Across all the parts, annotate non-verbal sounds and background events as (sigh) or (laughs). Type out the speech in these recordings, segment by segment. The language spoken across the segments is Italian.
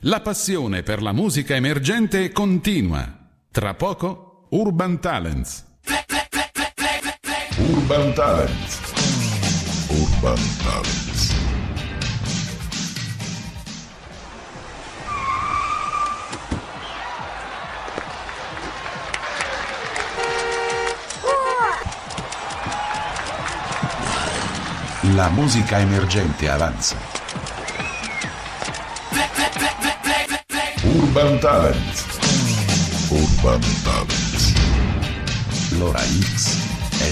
La passione per la musica emergente continua. Tra poco, Urban Talents. Urban Talents. Urban Talents. La musica emergente avanza. Urban Talents. Urban Talents. L'ora X è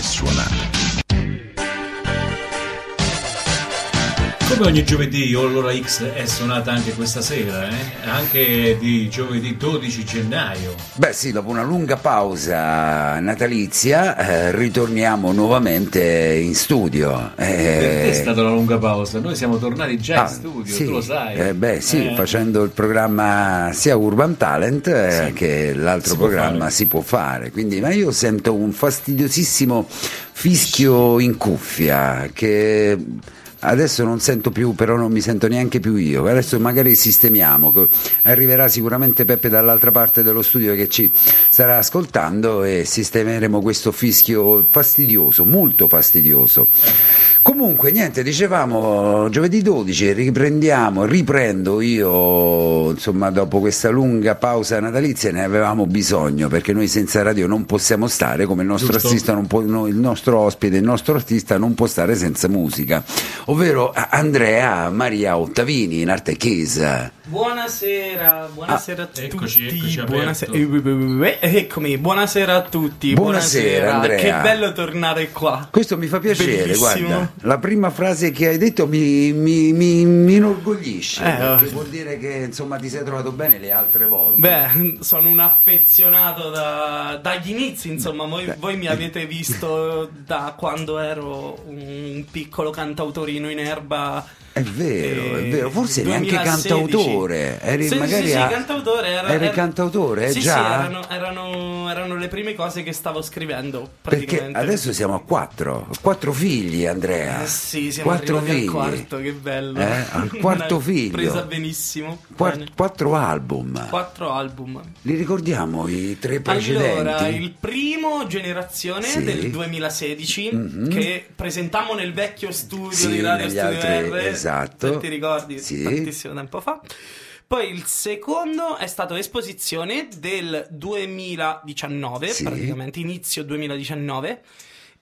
Come ogni giovedì, o l'ora X è suonata anche questa sera, eh? anche di giovedì 12 gennaio. Beh sì, dopo una lunga pausa natalizia eh, ritorniamo nuovamente in studio. Per te è Eh, stata una lunga pausa, noi siamo tornati già ah, in studio, sì, tu lo sai. eh, beh sì, Eh, facendo il programma sia Urban Talent eh, Sì. che l'altro Si può programma fare. si può fare. Quindi, ma io sento un fastidiosissimo fischio in cuffia che... Adesso non sento più, però non mi sento neanche più io. Adesso magari sistemiamo. Arriverà sicuramente Peppe dall'altra parte dello studio che ci starà ascoltando e sistemeremo questo fischio fastidioso, molto fastidioso. Comunque, niente, dicevamo giovedì 12 riprendiamo, riprendo io, insomma, dopo questa lunga pausa natalizia ne avevamo bisogno perché noi senza radio non possiamo stare, come il nostro può, il nostro ospite, il nostro artista non può stare senza musica, ovvero Andrea Maria Ottavini in arte chiesa. Buonasera, buonasera a tutti. Eccoci, eccoci, buonasera, aperto. eh, eccomi, buonasera a tutti. Buonasera, Andrea. Che bello tornare qua. Questo mi fa piacere, Bellissimo. guarda, la prima frase che hai detto mi, mi, mi, mi inorgoglisce, Eh, perché oh. vuol dire che insomma ti sei trovato bene le altre volte. Beh, sono un affezionato da- dagli inizi, insomma, voi, voi mi avete visto da quando ero un piccolo cantautorino in erba. È vero, eh, è vero, forse neanche 2016. Cantautore, eri Sì, magari sì, sì, a- cantautore era, eri era- cantautore, eh, sì, già? Sì, erano, erano- erano le prime cose che stavo scrivendo. Perché adesso siamo a quattro, quattro figli Andrea. Eh sì, siamo quattro figli. al quarto, che bello. Eh, al (laughs) quarto figlio. Presa benissimo. Qua- Bene. quattro album. Quattro album. Li ricordiamo i tre precedenti? Allora, il primo Generazione Sì. del 2016 Mhm. che presentammo nel vecchio studio Sì, di Radio Studio altri- R. esatto. Se ti ricordi? Sì. Tantissimo tempo fa. Poi il secondo è stato Esposizione del 2019, Sì. praticamente inizio 2019.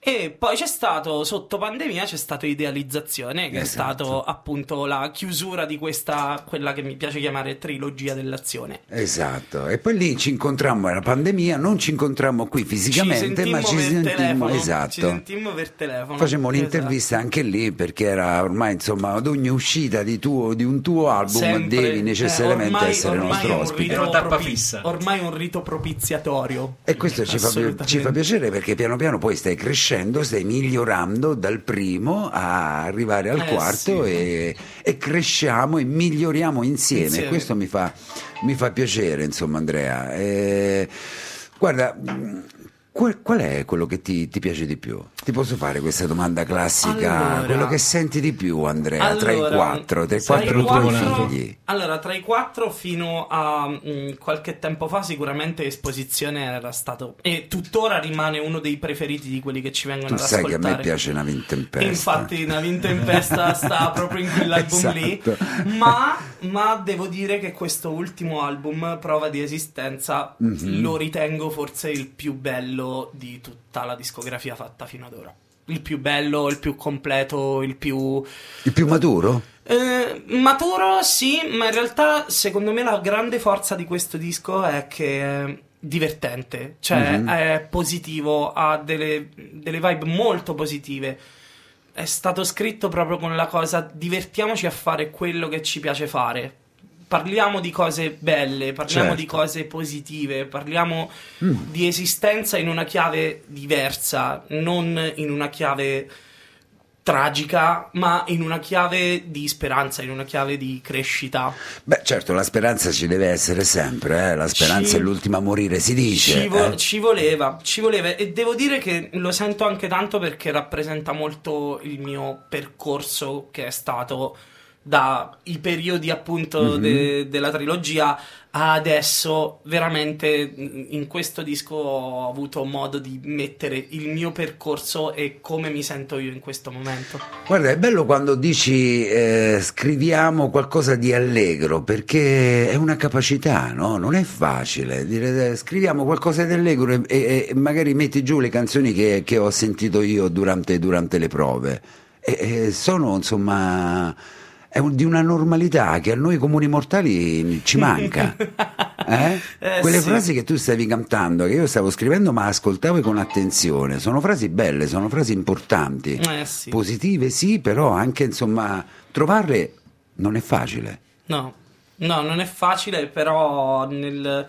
E poi c'è stato, sotto pandemia, c'è stato Idealizzazione, che Esatto. è stato appunto la chiusura di questa, quella che mi piace chiamare trilogia dell'azione. Esatto, e poi lì ci incontrammo, era pandemia, non ci incontrammo qui fisicamente, ci ma ci sentimmo, telefono, esatto. Ci sentimmo per telefono. Facemmo Esatto. un'intervista anche lì perché era ormai insomma ad ogni uscita di, tuo- di un tuo album Sempre, devi eh, necessariamente ormai- essere ormai nostro ospite. rito Era una tappa fissa. Ormai è un rito propiziatorio. E questo ci fa, ci fa piacere perché piano piano poi stai crescendo, stai migliorando dal primo a arrivare al Eh, quarto sì. e, e cresciamo e miglioriamo insieme. Insieme. E questo mi fa, mi fa piacere, insomma, Andrea. Eh, guarda, qual, qual è quello che ti, ti piace di più? Ti posso fare questa domanda classica? Allora. quello che senti di più, Andrea, tra i Allora, quattro, tra i quattro tuoi figli? Allora, tra i quattro fino a mm, qualche tempo fa sicuramente Esposizione era stato e tuttora rimane uno dei preferiti di quelli che ci vengono Tu ad sai che a ascoltare. me piace una vinta in E Infatti, Una vinta in festa (laughs) sta proprio in quell'album lì. Esatto. Ma, ma devo dire che questo ultimo album, Prova di Esistenza, Mhm. lo ritengo forse il più bello di tutta la discografia fatta fino ad ora. Il più bello, il più completo, il più. Il più maturo? Eh, maturo sì, ma in realtà secondo me la grande forza di questo disco è che è divertente, cioè Mhm. è positivo, ha delle, delle vibe molto positive. È stato scritto proprio con la cosa divertiamoci a fare quello che ci piace fare. Parliamo di cose belle, parliamo Certo. di cose positive, parliamo Mm. di esistenza in una chiave diversa, non in una chiave tragica, ma in una chiave di speranza, in una chiave di crescita. Beh, certo, la speranza ci deve essere sempre, eh? la speranza Ci- è l'ultima a morire, si dice. Ci, vo- eh? ci voleva, ci voleva e devo dire che lo sento anche tanto perché rappresenta molto il mio percorso che è stato dai periodi appunto Mhm. de- della trilogia a adesso veramente in questo disco ho avuto modo di mettere il mio percorso e come mi sento io in questo momento. Guarda, è bello quando dici eh, scriviamo qualcosa di allegro, perché è una capacità, no? Non è facile dire eh, scriviamo qualcosa di allegro e, e- e magari metti giù le canzoni che, che ho sentito io durante, durante le prove. E sono insomma è un- di una normalità che a noi comuni mortali ci manca. (laughs) Eh? Eh, Quelle sì. frasi che tu stavi cantando, che io stavo scrivendo, ma ascoltavo con attenzione, sono frasi belle, sono frasi importanti Eh sì. positive sì, però anche insomma trovarle non è facile. No, no, non è facile, però nel-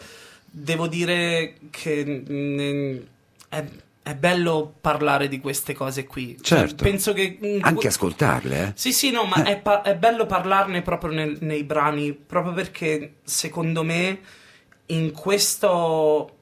devo dire che mm, è, è bello parlare di queste cose qui. Certo. penso che... Anche ascoltarle, eh. Sì, sì, no, ma è, pa- è bello parlarne proprio nel- nei brani, proprio perché secondo me in questo,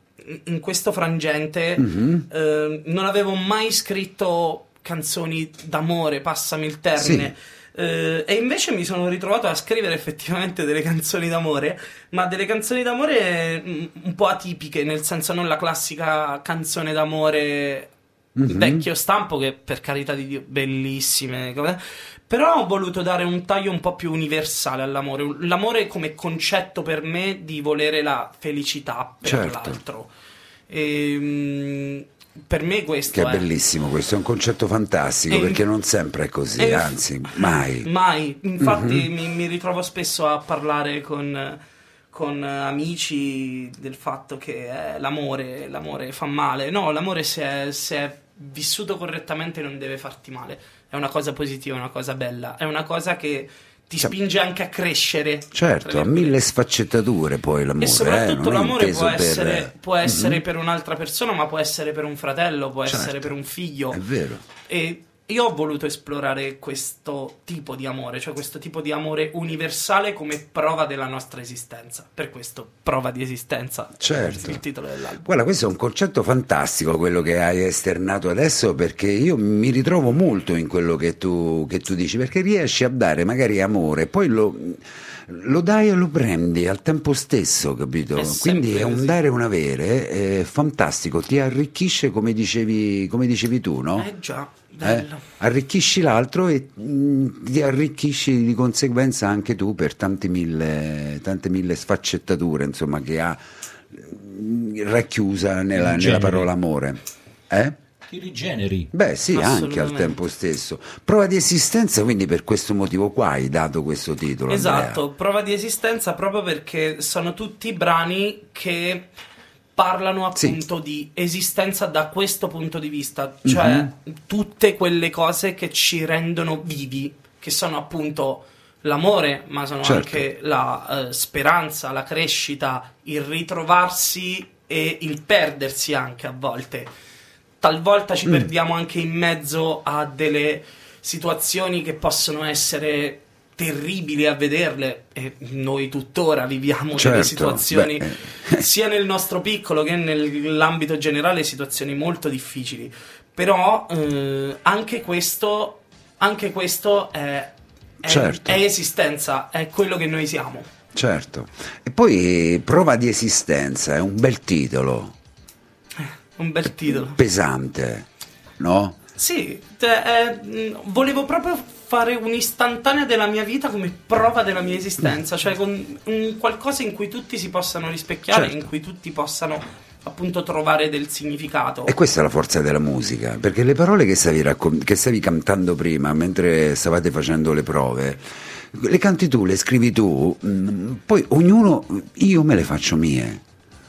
in questo frangente Mhm. eh, non avevo mai scritto canzoni d'amore, passami il termine. Eh, e invece mi sono ritrovato a scrivere effettivamente delle canzoni d'amore, ma delle canzoni d'amore mm, un po' atipiche, nel senso non la classica canzone d'amore Mhm. vecchio stampo che per carità di Dio bellissime però ho voluto dare un taglio un po' più universale all'amore l'amore come concetto per me di volere la felicità per Certo. l'altro e, mm, per me questo Che è è bellissimo, questo è un concetto fantastico E- perché non sempre è così, e- anzi, mai. Mai, infatti Mhm. mi, mi ritrovo spesso a parlare con, con amici del fatto che eh, l'amore, l'amore fa male. No, l'amore se è, se è vissuto correttamente non deve farti male. È una cosa positiva, è una cosa bella, è una cosa che ti spinge anche a crescere. Certo, ha mille sfaccettature poi l'amore, E soprattutto eh? l'amore può per- essere, può essere per un'altra persona, ma può essere per un fratello, può Certo. essere per un figlio. È vero. E io ho voluto esplorare questo tipo di amore, cioè questo tipo di amore universale come prova della nostra esistenza. Per questo, prova di esistenza. Certo. Il titolo dell'album. Guarda, questo è un concetto fantastico quello che hai esternato adesso perché io mi ritrovo molto in quello che tu, che tu dici, perché riesci a dare magari amore, poi lo, lo dai e lo prendi al tempo stesso, capito? È Quindi è un così. dare e un avere fantastico, ti arricchisce come dicevi, come dicevi tu, no? Eh già, Eh? Arricchisci l'altro e mm, ti arricchisci di conseguenza anche tu per tanti mille, tante mille sfaccettature insomma, che ha mm, racchiusa nella, nella parola amore. Eh? Ti rigeneri. Beh sì, anche al tempo stesso. Prova di esistenza, quindi per questo motivo qua hai dato questo titolo. Andrea. Esatto, prova di esistenza proprio perché sono tutti brani che parlano Sì. appunto di esistenza da questo punto di vista, cioè tutte quelle cose che ci rendono vivi, che sono appunto l'amore, ma sono Certo. anche la eh, speranza, la crescita, il ritrovarsi e il perdersi anche a volte. Talvolta Mm. ci perdiamo anche in mezzo a delle situazioni che possono essere terribili a vederle e noi tuttora viviamo Certo, delle situazioni beh, eh. (laughs) sia nel nostro piccolo che nell'ambito generale situazioni molto difficili però eh, anche questo anche questo è, è, Certo. è esistenza è quello che noi siamo Certo. E poi prova di esistenza, è un bel titolo, un bel titolo pesante, no? Sì, te- eh, volevo proprio fare un'istantanea della mia vita come prova della mia esistenza, cioè con un qualcosa in cui tutti si possano rispecchiare, Certo. in cui tutti possano appunto trovare del significato. E questa è la forza della musica, perché le parole che stavi, raccon- che stavi cantando prima, mentre stavate facendo le prove, le canti tu, le scrivi tu, mm, poi ognuno, io me le faccio mie,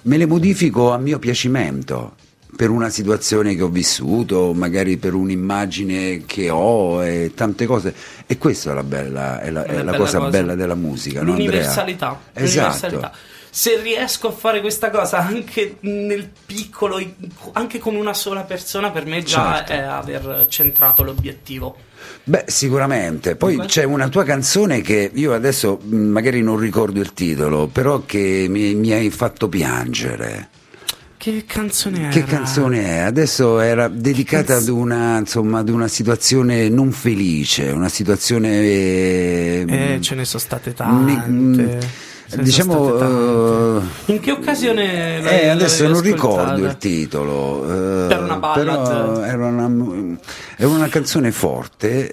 me le modifico a mio piacimento, per una situazione che ho vissuto, magari per un'immagine che ho e tante cose. E questa è la, bella, è la, Una è la bella cosa, cosa. bella della musica, no, Andrea? L'universalità. Esatto. l'universalità. Se riesco a fare questa cosa anche nel piccolo, anche con una sola persona, per me già Certo. è aver centrato l'obiettivo. Beh, sicuramente. Poi c'è una tua canzone che io adesso mh, magari non ricordo il titolo, però che mi, mi hai fatto piangere. Che canzone era? Che canzone è? Adesso era dedicata ad, una, insomma, ad una situazione non felice, una situazione... eh, Eh, ce ne sono state tante. mm, ne diciamo... eh, In che occasione l'hai- eh, adesso non ricordo il titolo. eh, Era una ballad. però Era una, era una canzone forte,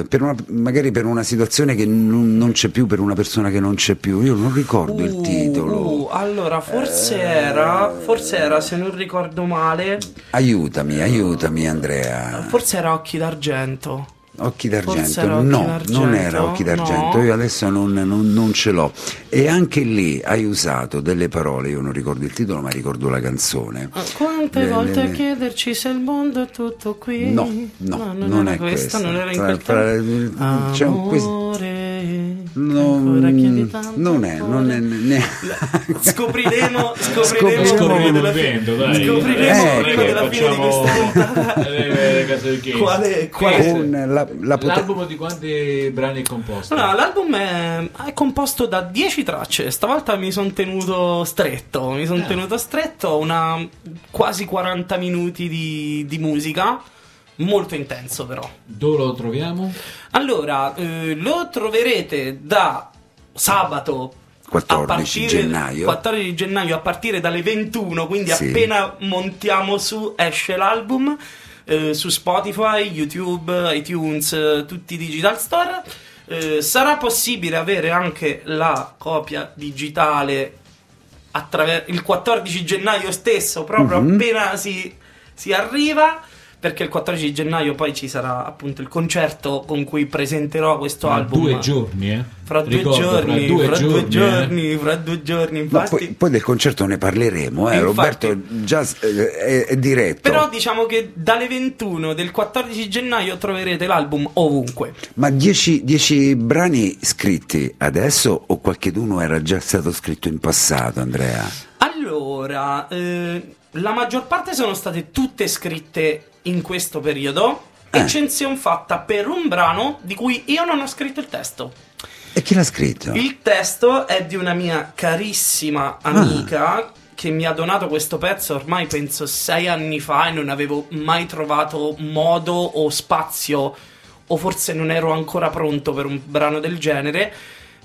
eh, per una- magari per una situazione che non, non c'è più, per una persona che non c'è più. Io non ricordo il Uh, titolo. uh, allora, forse era, forse era, se non ricordo male, Aiutami, aiutami Andrea. forse era Occhi d'argento. Occhi d'argento, no, d'Argento, non era Occhi d'argento, no. io adesso non, non- non ce l'ho. E anche lì hai usato delle parole, io non ricordo il titolo, ma ricordo la canzone. Quante Le- volte le- le- chiederci se il mondo è tutto qui? No, no, non, non era è questa, questa. non era in quel tempo. questo- Amore, Non- non è, non è amore. ne- (laughs) Scopriremo, scopriremo, Scopriremo della il vento, dai. Scopriremo Eh, prima che della fine di questa puntata. (laughs) Eh. Quale, quale... Case. con la, la pote- L'album di quanti brani è composto? Allora, l'album è, è composto da 10 tracce. Stavolta mi sono tenuto stretto. Mi sono Eh. tenuto stretto. Una quasi 40 minuti di, di musica. Molto intenso, però. Dove lo troviamo? Allora, eh, lo troverete da sabato 14 a partire, gennaio. 14 gennaio a partire dalle 21, quindi Sì. appena montiamo su esce l'album eh, su Spotify, YouTube, iTunes, eh, tutti i digital store. Eh, sarà possibile avere anche la copia digitale attraver- il 14 gennaio stesso, proprio Mhm. appena si, si arriva. Perché il 14 gennaio poi ci sarà appunto il concerto con cui presenterò questo Fra album. due giorni, eh? Fra due Ricordo, giorni, fra due fra giorni, due eh. giorni, fra due giorni, infatti. poi, poi del concerto ne parleremo, eh. Infatti. Roberto già eh, è, è diretto. Però diciamo che dalle 21 del 14 gennaio troverete l'album ovunque. Ma 10 brani scritti adesso o qualcheduno era già stato scritto in passato, Andrea? Allora, eh, la maggior parte sono state tutte scritte in questo periodo. Eh. Eccezione fatta per un brano di cui io non ho scritto il testo. E chi l'ha scritto? Il testo è di una mia carissima amica che mi ha donato questo pezzo ormai penso sei anni fa e non avevo mai trovato modo o spazio o forse non ero ancora pronto per un brano del genere.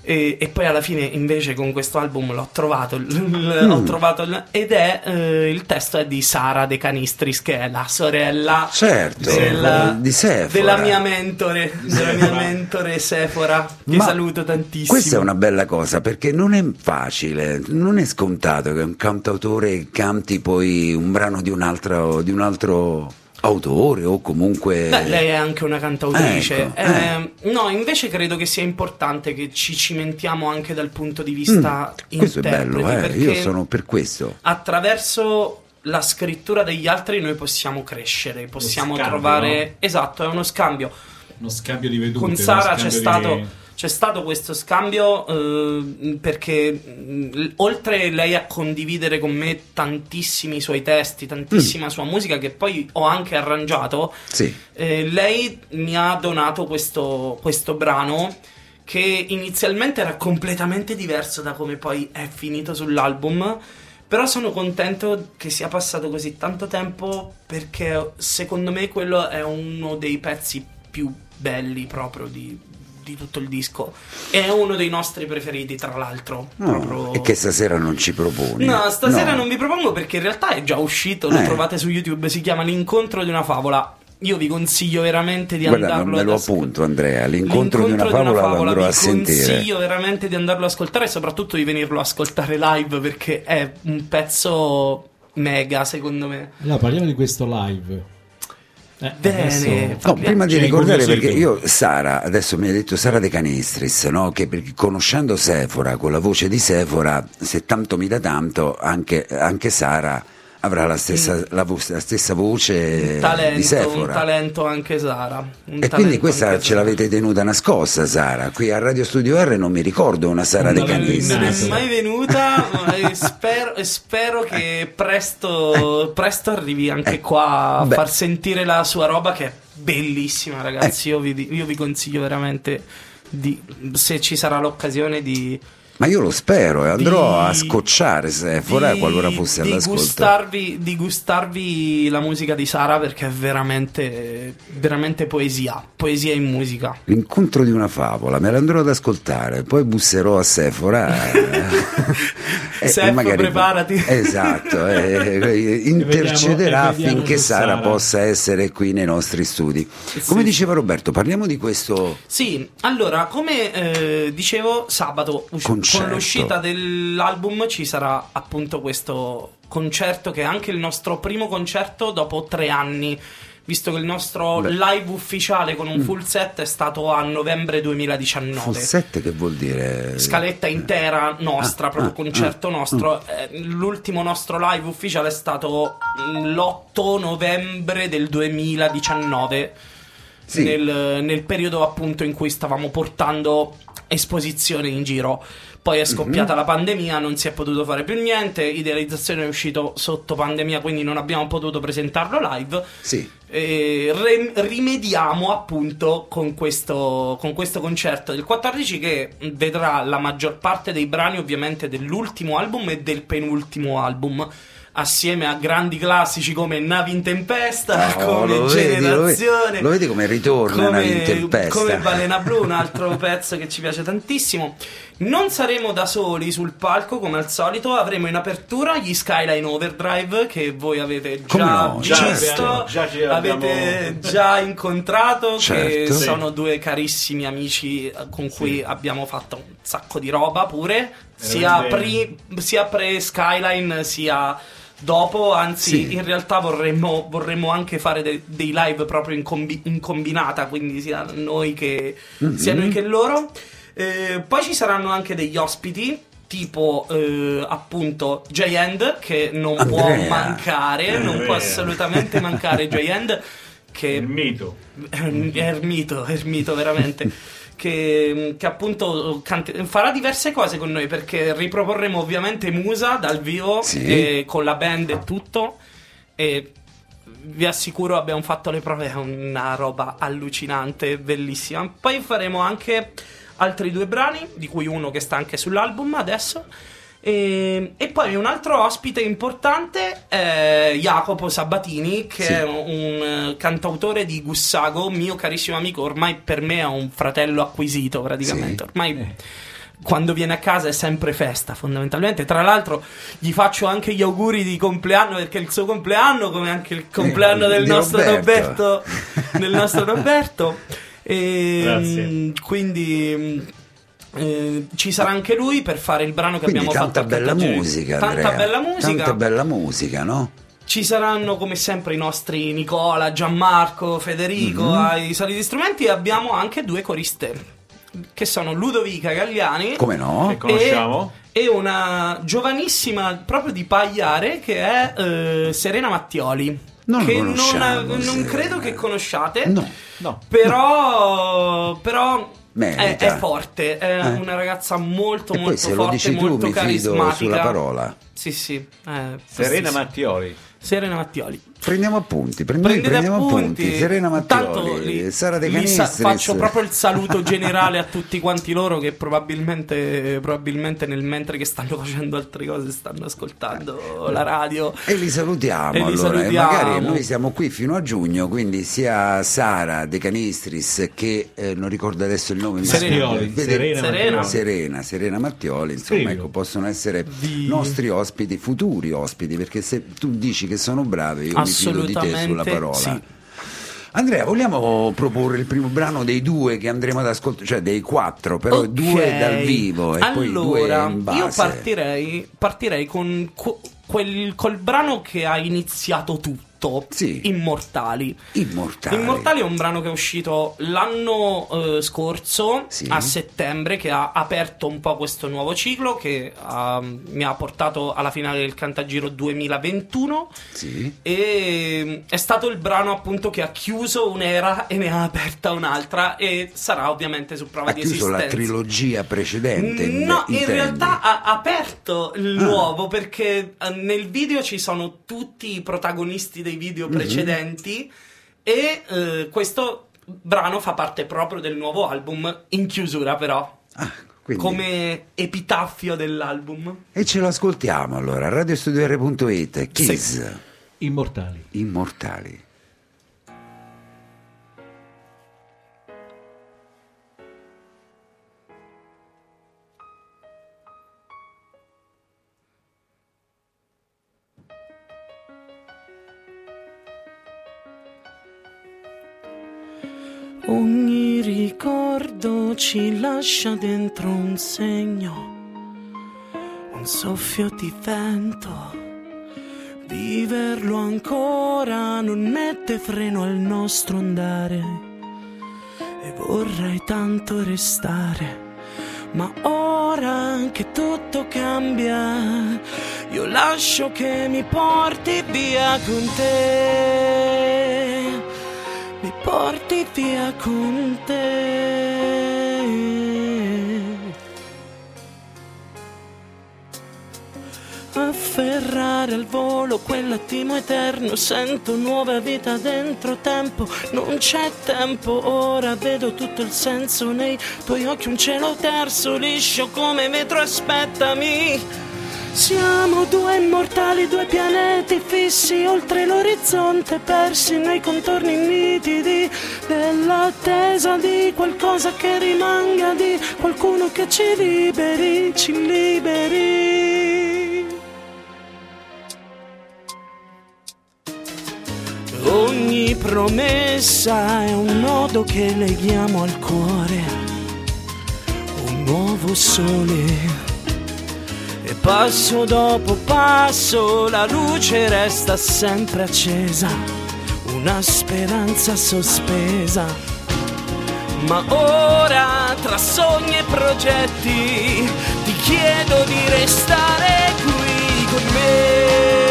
E, e poi alla fine invece con questo album l'ho trovato, l- l- ho trovato l- ed è eh, il testo è di Sara De Canistris che è la sorella Certo, della, di Sephora. della mia mentore, della mia mentore Sephora che Ma saluto tantissimo. Questa è una bella cosa perché non è facile, non è scontato che un cantautore canti poi un brano di un altro, di un altro autore o comunque... Beh, lei è anche una cantautrice. Ecco, Eh, No, invece credo che sia importante che ci cimentiamo anche dal punto di vista Mm, questo è bello, eh, perché io sono per questo. attraverso la scrittura degli altri noi possiamo crescere, possiamo scambio, trovare... Esatto, è uno scambio. Uno scambio di vedute. Con Sara c'è scambio stato, di- c'è stato questo scambio eh, perché mh, oltre lei a condividere con me tantissimi suoi testi, tantissima sua musica che poi ho anche arrangiato, Sì. eh, lei mi ha donato questo, questo brano che inizialmente era completamente diverso da come poi è finito sull'album. Però sono contento che sia passato così tanto tempo perché secondo me quello è uno dei pezzi più belli proprio di, di tutto il disco. È uno dei nostri preferiti, tra l'altro. No, proprio- E che stasera non ci proponi. No, stasera No. non vi propongo perché in realtà è già uscito, lo Eh. trovate su YouTube, si chiama L'incontro di una favola. Io vi consiglio veramente di Guarda, andarlo me lo ad ascol- appunto Andrea, l'incontro, di una favola, lo andrò vi a sentire. consiglio veramente di andarlo ad ascoltare e soprattutto di venirlo a ascoltare live perché è un pezzo mega secondo me. Allora, parliamo di questo live. Eh, Bene. adesso- No, prima di Cioè, ricordare perché io Sara, adesso mi ha detto Sara De Canistris, no? che perché conoscendo Sephora, con la voce di Sephora, se tanto mi dà tanto, anche, anche Sara avrà la stessa, la vo- la stessa voce un di talento, un Sephora. talento anche Sara. E quindi talento questa ce l'avete tenuta nascosta, Sara. Qui a Radio Studio R non mi ricordo una Sara Non De Canistris. Non è mai venuta, e (laughs) spero, e spero che presto, presto arrivi anche Eh, qua a beh. far sentire la sua roba che è bellissima, ragazzi. Io, vi, io vi consiglio veramente di, se ci sarà l'occasione di, Ma io lo spero e andrò Di- a scocciare Sephora di- qualora fosse di all'ascolto. gustarvi, di gustarvi la musica di Sara perché è veramente, veramente poesia, poesia in musica. L'incontro di una favola, me l'andrò ad ascoltare, poi busserò a Sephora. eh, (laughs) Sef, preparati. (laughs) Esatto, (laughs) eh, intercederà vediamo affinché Sara Sara. possa essere qui nei nostri studi. Come diceva Roberto, parliamo di questo Sì, allora, come eh, dicevo, sabato usci- Con l'uscita dell'album ci sarà appunto questo concerto che è anche il nostro primo concerto dopo tre anni. Visto che il nostro Beh. Mm. live ufficiale con un full set è stato a novembre 2019. full set che vuol dire? Scaletta intera nostra, Ah, proprio ah, concerto ah, nostro. Eh, L'ultimo nostro live ufficiale è stato mm, l'8 novembre del 2019, Sì. nel, nel periodo appunto in cui stavamo portando esposizioni in giro. Poi è scoppiata la pandemia, non si è potuto fare più niente. Idealizzazione è uscito sotto pandemia, quindi non abbiamo potuto presentarlo live. Sì. E re- rimediamo appunto con questo, con questo concerto del 14 che vedrà la maggior parte dei brani ovviamente dell'ultimo album e del penultimo album assieme a grandi classici come Navi in Tempesta, Oh, come lo vedi, lo vedi- Generazione lo vedi come ritorna come, Navi in Tempesta. come Balena Blu, un altro (laughs) pezzo che ci piace tantissimo. Non saremo da soli sul palco come al solito, avremo in apertura gli Skyline Overdrive che voi avete già no, visto, certo. Già avete già incontrato, che Certo. Sì. sono due carissimi amici eh, con cui abbiamo fatto un sacco di roba pure, sia, pre, sia pre-Skyline sia dopo, anzi Sì. in realtà vorremmo, vorremmo anche fare de- dei live proprio in, combi- in combinata, quindi sia noi che, Mhm. sia noi che loro. Eh, poi ci saranno anche degli ospiti. Tipo eh, appunto J-End che non può Andrea. mancare, non può Andrea. assolutamente (laughs) mancare J-End che Il mito. (laughs) Ermito, Ermito veramente. Che, che appunto cante- farà diverse cose con noi perché riproporremo ovviamente Musa dal vivo Sì. e con la band e tutto. E vi assicuro abbiamo fatto le prove, è una roba allucinante, bellissima. Poi faremo anche altri due brani, di cui uno che sta anche sull'album adesso. E, e poi un altro ospite importante è Jacopo Sabatini, che Sì. è un, eh, cantautore di Gussago, mio carissimo amico, ormai per me è un fratello acquisito praticamente. Sì. Ormai quando viene a casa è sempre festa, fondamentalmente. Tra l'altro, gli faccio anche gli auguri di compleanno perché è il suo compleanno, come anche il compleanno Eh, del nostro Roberto. Roberto. del nostro (laughs) Roberto. E, Grazie. mm, Quindi. mm, eh, ci sarà anche lui per fare il brano che Quindi abbiamo tanta fatto bella musica, tanta Andrea. bella musica Tanta bella musica, no? ci saranno come sempre i nostri Nicola, Gianmarco, Federico Mhm. ai soliti strumenti e abbiamo anche due coriste che sono Ludovica Gagliani Come no? Che conosciamo? e, e una giovanissima proprio di Pagliare che è eh, Serena Mattioli Non che non, non Serena. credo che conosciate No. No. però però è, è forte è Eh. una ragazza molto E molto se lo forte dici tu molto mi fido carismatica sulla parola. sì sì eh, Serena sì. Mattioli. Serena Mattioli Prendiamo appunti, prendiamo, prendiamo appunti. appunti. Serena Mattioli, li- Sara De li sa- faccio proprio il saluto generale a tutti quanti loro che probabilmente, probabilmente nel mentre che stanno facendo altre cose stanno ascoltando la radio. E li salutiamo E li allora, salutiamo. e magari noi siamo qui fino a giugno, quindi sia Sara De Canistris che eh, non ricordo adesso il nome. Mattioli, Vede- Serena Serena. Mattioli. Serena, Serena Mattioli, insomma, ecco, possono essere nostri ospiti, futuri ospiti, perché se tu dici che sono brave, io mi fido di te sulla parola. sì. Andrea, vogliamo proporre il primo brano dei due che andremo ad ascoltare, cioè dei quattro, però Ok. due dal vivo e poi due allora, in base. io partirei, partirei con qu- quel, col brano che ha iniziato tutto. Sì. Immortali. Immortali. Immortali è un brano che è uscito l'anno eh, scorso, Sì. a settembre, che ha aperto un po' questo nuovo ciclo, che ah, mi ha portato alla finale del Cantagiro 2021. Sì. E è stato il brano appunto che ha chiuso un'era e ne ha aperta un'altra e sarà ovviamente su prova Ha di chiuso la esistenza. trilogia precedente. in- No, in intendi? realtà ha aperto il Ah. nuovo perché eh, nel video ci sono tutti i protagonisti dei video Mhm. precedenti e eh, questo brano fa parte proprio del nuovo album in chiusura però. Ah, Quindi- come epitaffio dell'album. E ce lo ascoltiamo allora, radiostudio.it, Kiss, Sì. Immortali. Immortali. Ogni ricordo ci lascia dentro un segno, un soffio di vento. Viverlo ancora non mette freno al nostro andare e vorrei tanto restare. Ma ora che tutto cambia, io lascio che mi porti via con te mi porti via con te. Afferrare al volo quell'attimo eterno, sento nuova vita dentro tempo, non c'è tempo, ora vedo tutto il senso nei tuoi occhi, un cielo terzo, liscio come vetro, aspettami. Siamo due immortali, due pianeti fissi oltre l'orizzonte, persi nei contorni nitidi dell'attesa di qualcosa che rimanga, di qualcuno che ci liberi, ci liberi. Ogni promessa è un nodo che leghiamo al cuore, un nuovo sole. Passo dopo passo la luce resta sempre accesa, una speranza sospesa. Ma ora tra sogni e progetti ti chiedo di restare qui con me.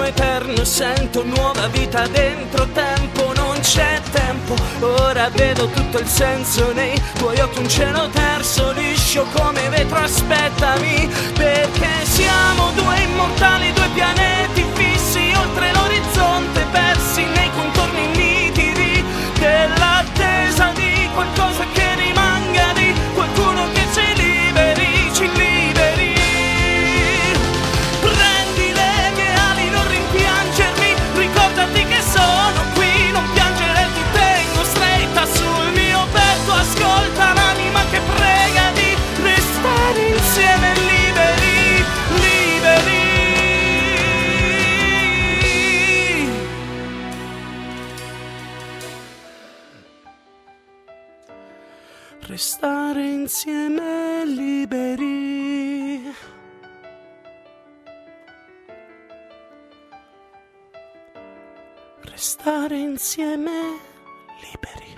Quell'attimo eterno Sento nuova vita dentro tempo Non c'è tempo. Ora vedo tutto il senso nei tuoi occhi Un cielo terzo liscio come vetro Aspettami perché siamo due immortali Due pianeti fissi oltre l'orizzonte Persi nei contorni nitidi Dell'attesa di qualcosa che insieme liberi Restare insieme liberi.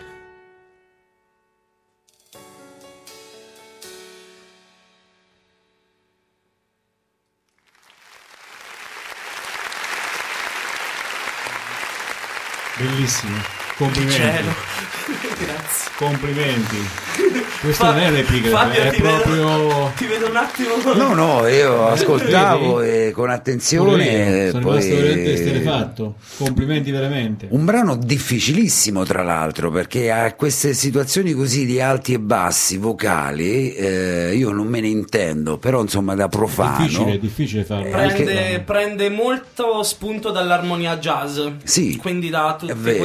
Bellissimo. Complimenti. Cielo. (laughs) Grazie. Complimenti. (laughs) Questa non è Fabio, è ti proprio Vedo, ti vedo un attimo. No, no, (laughs) io ascoltavo e con attenzione. Io, e sono poi- rimasto veramente esterefatto. Complimenti veramente. Un brano difficilissimo, tra l'altro, perché a queste situazioni così di alti e bassi vocali eh, io non me ne intendo, però insomma da profano. Difficile, difficile farlo. Prende, Anche- prende molto spunto dall'armonia jazz. Sì, Quindi da è vero,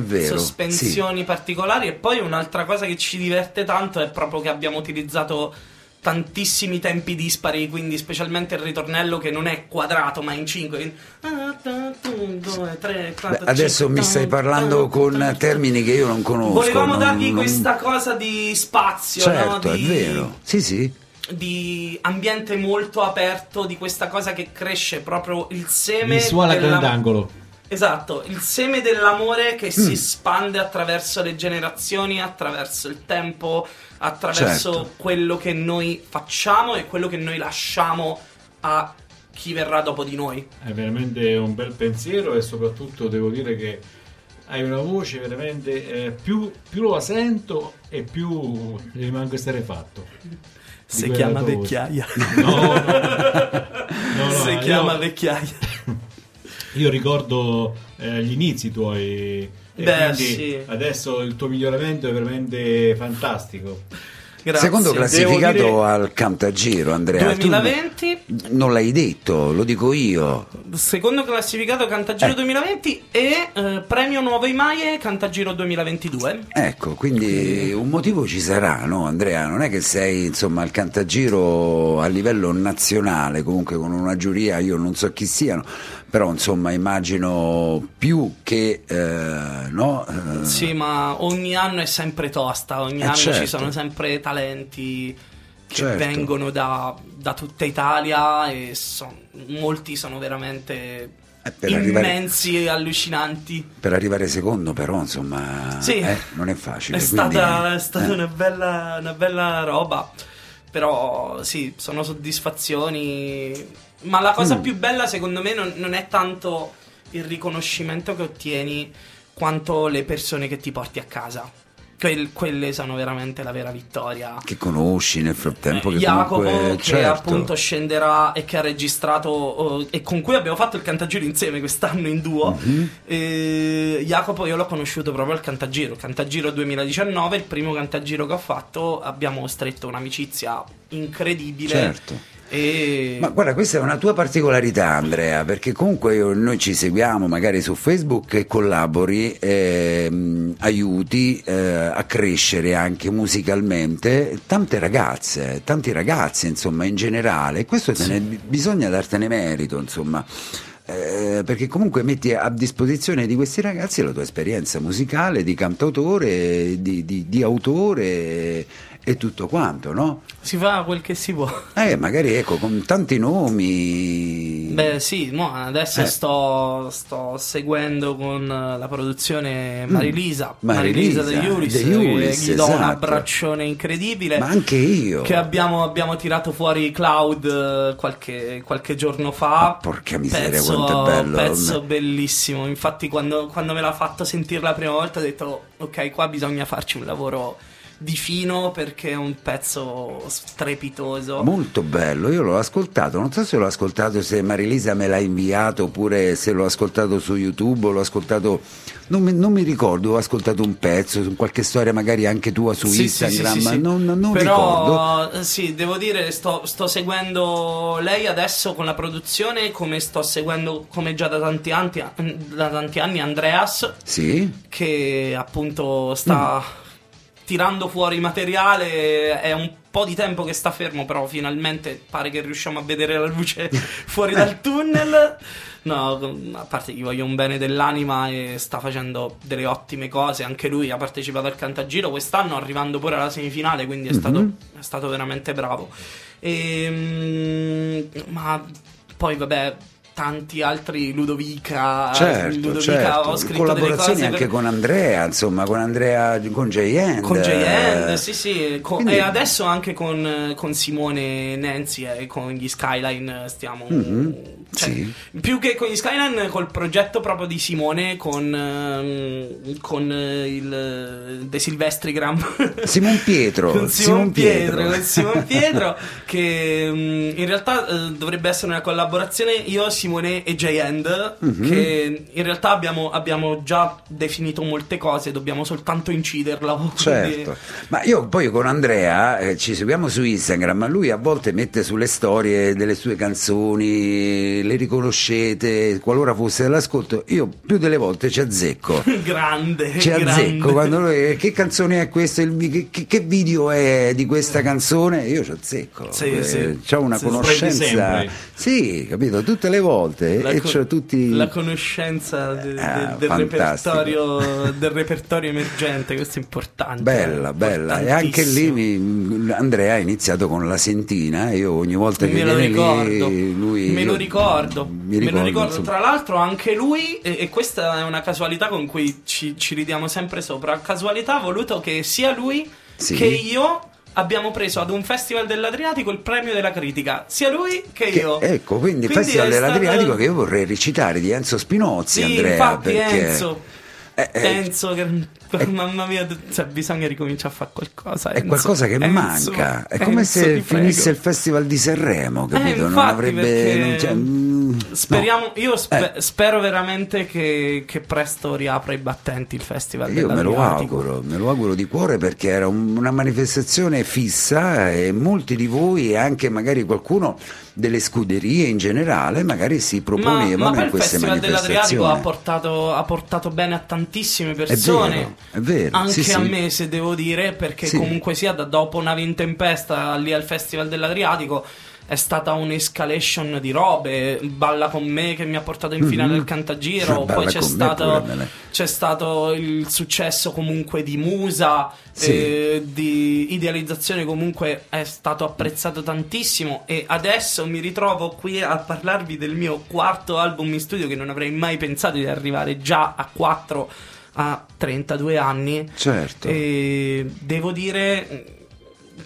queste vero, sospensioni particolari. E poi un'altra cosa che ci diverte tanto è proprio che abbiamo utilizzato tantissimi tempi dispari, quindi specialmente il ritornello che non è quadrato ma in 5. Beh, adesso mi stai parlando con termini che io non conosco. Volevamo non- dargli non- questa cosa di spazio, Certo, no? è Di- vero. Sì, sì. di ambiente molto aperto, di questa cosa che cresce proprio il seme Visuale a della- grandangolo. Esatto, il seme dell'amore che Mm. si spande attraverso le generazioni, attraverso il tempo, attraverso Certo. quello che noi facciamo e quello che noi lasciamo a chi verrà dopo di noi. È veramente un bel pensiero e soprattutto devo dire che hai una voce veramente eh, più, più la sento e più mi rimango esterefatto. Si chiama vecchiaia. No, no, no. (laughs) No, no, si io- chiama vecchiaia. Io ricordo eh, gli inizi tuoi. E Beh, quindi sì. adesso il tuo miglioramento è veramente fantastico. Grazie. Secondo classificato dire- al Cantagiro, Andrea. tu 2020, non l'hai detto, lo dico io. secondo classificato Cantagiro Eh. 2020 e eh, premio Nuove Imaie Cantagiro 2022. Ecco, quindi un motivo ci sarà, no Andrea? Non è che sei insomma al Cantagiro a livello nazionale, comunque con una giuria, io non so chi siano, però insomma immagino più che eh, no? Eh, Sì, ma ogni anno è sempre tosta, ogni Eh, anno certo. ci sono sempre talenti che Certo. vengono da, da tutta Italia e son- molti sono veramente Eh, arrivare- immensi e allucinanti. Per arrivare secondo, però, insomma, Sì. eh, non è facile. È quindi- stata, è stata eh. una, bella, una bella roba. Però sì, sono soddisfazioni. Ma la cosa Mm. più bella secondo me non, non è tanto il riconoscimento che ottieni quanto le persone che ti porti a casa. Quel- quelle sono veramente la vera vittoria. Che conosci nel frattempo, che Eh, Jacopo comunque, che certo. appunto scenderà e che ha registrato oh, e con cui abbiamo fatto il cantagiro insieme quest'anno in duo Mhm. E Jacopo io l'ho conosciuto proprio al cantagiro cantagiro 2019 il primo cantagiro che ho fatto abbiamo stretto un'amicizia incredibile Certo. E Ma guarda, questa è una tua particolarità, Andrea, perché comunque io- noi ci seguiamo magari su Facebook e collabori, ehm, aiuti eh, a crescere anche musicalmente tante ragazze, tanti ragazzi, insomma, in generale. E questo te ne- bisogna dartene merito, insomma. eh, perché comunque metti a disposizione di questi ragazzi la tua esperienza musicale di cantautore, di, di- di autore e tutto quanto, no? si fa quel che si può Eh, magari ecco, con tanti nomi. Beh sì, mo adesso Eh. sto, sto seguendo con eh, la produzione Marilisa, Mm. Marilisa, Marilisa degli Ulis, degli Ulis, che gli do un esatto. abbraccione incredibile. Ma anche io. Che abbiamo, abbiamo tirato fuori Cloud eh, qualche, qualche giorno fa. porca miseria, pezzo, quanto è bello. Pezzo bellissimo. Infatti, quando, quando me l'ha fatto sentire la prima volta, ho detto: Ok, qua bisogna farci un lavoro di fino perché è un pezzo strepitoso. Molto bello, io l'ho ascoltato, non so se l'ho ascoltato, se Marilisa me l'ha inviato oppure se l'ho ascoltato su YouTube l'ho ascoltato, non mi, non mi ricordo, ho ascoltato un pezzo, qualche storia magari anche tua su Sì, Instagram, sì, sì, sì. non, non Però, ricordo. eh, sì, devo dire, sto, sto seguendo lei adesso con la produzione, come sto seguendo, come già da tanti anni, da tanti anni Andreas, Sì? che appunto sta Mm. Tirando fuori materiale. È un po' di tempo che sta fermo, però finalmente pare che riusciamo a vedere la luce (laughs) fuori dal tunnel. No, a parte gli voglio un bene dell'anima e sta facendo delle ottime cose. Anche lui ha partecipato al Cantagiro quest'anno, arrivando pure alla semifinale, quindi è, stato, Mhm. è stato veramente bravo. E, ma poi, vabbè. Tanti altri Ludovica, Certo, Ludovica certo. ho scritto delle collaborazioni cose anche per- con Andrea, insomma, con Andrea, con J-End. con eh, sì, sì, co- quindi- e adesso anche con, con Simone Nancy e con gli Skyline stiamo... Mhm, cioè, sì. Più che con gli Skyline, col progetto proprio di Simone con, ehm, con eh, il De Silvestrigram. (laughs) Simon Pietro, Simon, Pietro, Pietro. Simon Pietro che mm, in realtà eh, dovrebbe essere una collaborazione io, Simone e J-End Mhm. che in realtà abbiamo, abbiamo già definito molte cose dobbiamo soltanto inciderla (laughs) quindi- Certo, ma io poi con Andrea eh, ci seguiamo su Instagram, ma lui a volte mette sulle storie delle sue canzoni, le riconoscete, qualora fosse dell'ascolto, io più delle volte ci azzecco. (laughs) grande Ci grande. azzecco quando lui, che canzone è questa? Il- che, che- video è di questa canzone? Io ci azzecco. Sì, Eh, sì. C'ho una Sì, conoscenza. Sì, capito? Tutte le volte. la, e co- c'ho tutti. la conoscenza de- de- Ah, del, repertorio, del repertorio emergente questo è importante Bella, eh, bella. E anche lì mi- Andrea ha iniziato con la sentina. Io ogni volta che me viene ricordo, lì, lui. me lo io- ricordo, mi me lo ricordo. insomma. Tra l'altro, anche lui, e, e questa è una casualità con cui ci, ci ridiamo sempre sopra. Casualità ha voluto che sia lui Sì. che io abbiamo preso ad un festival dell'Adriatico il premio della critica. Sia lui che, Che- io. ecco, quindi, il Quindi Festival è stato- dell'Adriatico che io vorrei recitare di Enzo Spinozzi, Sì, Andrea. infatti, perché... Enzo. Eh, eh, Penso che mamma mia, cioè, bisogna ricominciare a fare qualcosa. È Enzo. qualcosa che Enzo, manca. È come Enzo, se finisse prego. il festival di Sanremo, capito? non infatti, avrebbe. perché non Speriamo, no. io spe- Eh. spero veramente che, che presto riapra i battenti il festival Io me lo auguro, me lo auguro di cuore perché era un- una manifestazione fissa e molti di voi e anche magari qualcuno delle scuderie in generale magari si Ma, proponevano ma poi in il queste Festival dell'Adriatico ha manifestazioni. portato, ha portato bene a tantissime vero, persone. è vero, Anche sì, a sì. me, se devo dire, perché Sì. comunque sia da dopo una tempesta lì al Festival dell'Adriatico. È stata un'escalation di robe. Balla con me che mi ha portato in finale al Cantagiro. Balla poi c'è stato, pure, c'è stato il successo comunque di Musa. Sì. eh, di idealizzazione comunque è stato apprezzato tantissimo e adesso mi ritrovo qui a parlarvi del mio quarto album in studio che non avrei mai pensato di arrivare già a 4 a 32 anni Certo. e devo dire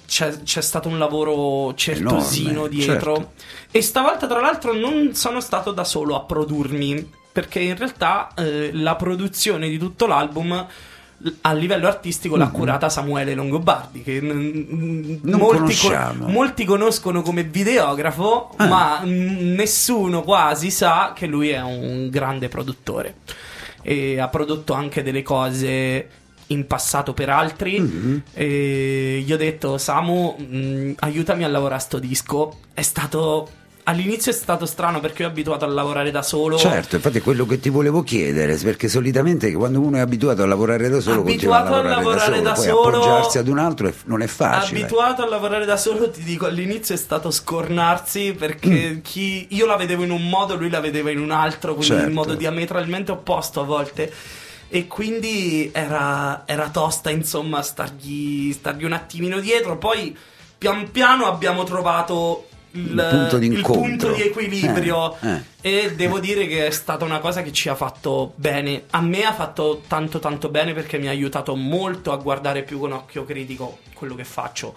c'è, c'è stato un lavoro certosino Enorme, dietro certo. e stavolta tra l'altro non sono stato da solo a produrmi perché in realtà eh, la produzione di tutto l'album a livello artistico l'ha curata Samuele Longobardi che n- n- molti, conosciamo. molti conoscono come videografo Ah. ma mm, nessuno quasi sa che lui è un grande produttore e ha prodotto anche delle cose in passato per altri Mm-hmm. e gli ho detto Samu mh, aiutami a lavorare sto disco è stato all'inizio è stato strano perché io ho abituato a lavorare da solo Certo, infatti è quello che ti volevo chiedere, perché solitamente quando uno è abituato a lavorare da solo, continua a Abituato a lavorare, lavorare da da solo, poi solo- appoggiarsi ad un altro non è facile. abituato a lavorare da solo ti dico all'inizio è stato scornarsi perché Mm. chi, io la vedevo in un modo lui la vedeva in un altro quindi Certo. in modo diametralmente opposto a volte e quindi era, era tosta insomma stargli, stargli un attimino dietro poi pian piano abbiamo trovato il, Il punto il punto di equilibrio Eh, e devo dire che è stata una cosa che ci ha fatto bene. A me ha fatto tanto tanto bene perché mi ha aiutato molto a guardare più con occhio critico quello che faccio.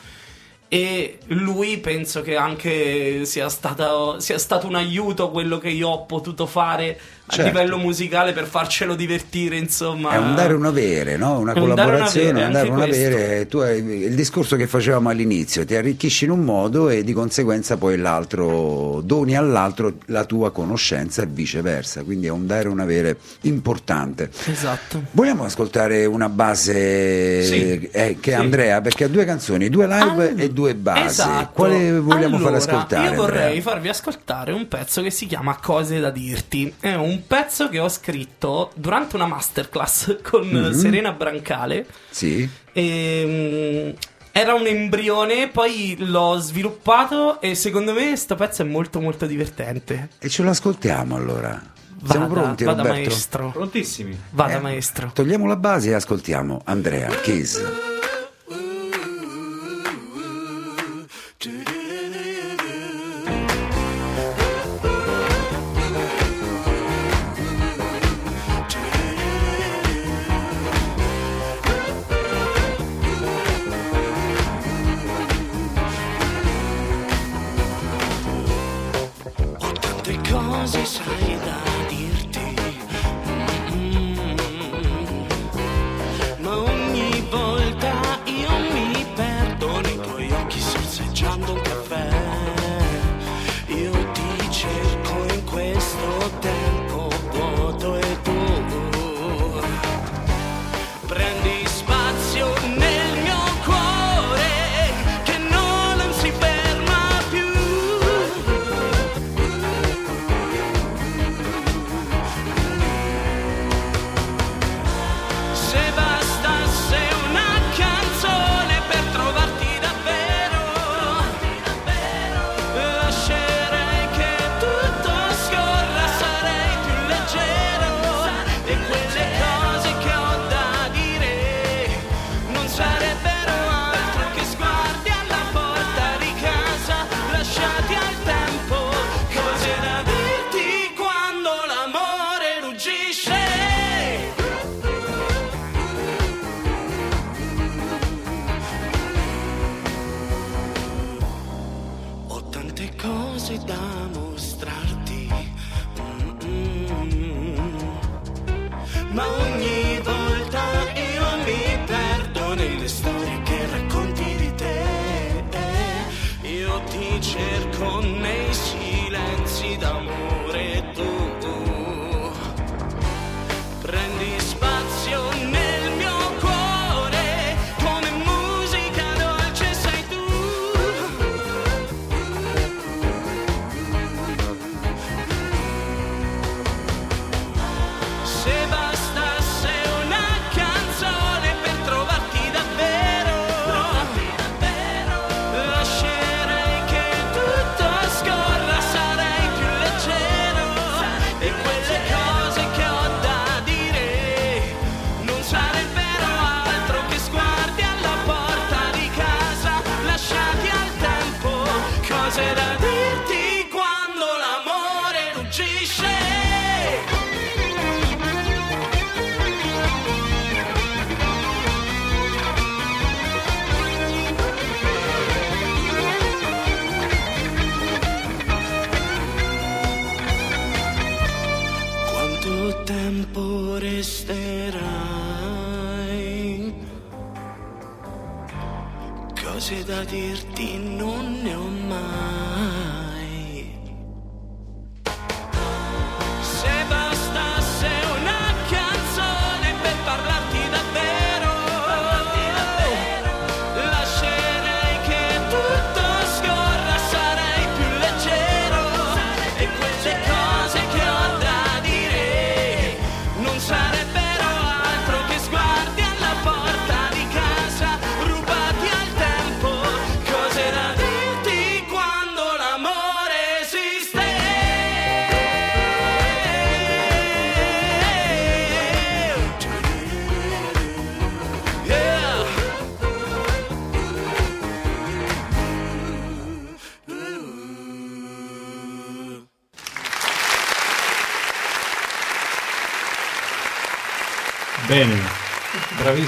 E lui penso che anche sia stato, sia stato un aiuto quello che io ho potuto fare a Certo. livello musicale per farcelo divertire, insomma. È un dare un avere, no? una È collaborazione, un dare un avere. Tu hai il discorso che facevamo all'inizio, ti arricchisci in un modo e di conseguenza poi l'altro doni all'altro la tua conoscenza e viceversa. Quindi è un dare un avere importante. Esatto. Vogliamo ascoltare una base Sì. eh, che Sì. Andrea perché ha due canzoni, due live All- e due basi. Esatto. Quale vogliamo Allora, far ascoltare? Io vorrei Andrea? farvi ascoltare un pezzo che si chiama Cose da dirti. È un pezzo che ho scritto durante una masterclass (laughs) con Mhm. Serena Brancale. Sì. E, mm, era un embrione, poi l'ho sviluppato e secondo me sto pezzo è molto molto divertente. E ce lo ascoltiamo allora. Siamo Vada, pronti, vada Roberto? maestro. Prontissimi. Vada Eh, maestro. Togliamo la base e ascoltiamo Andrea Kiss.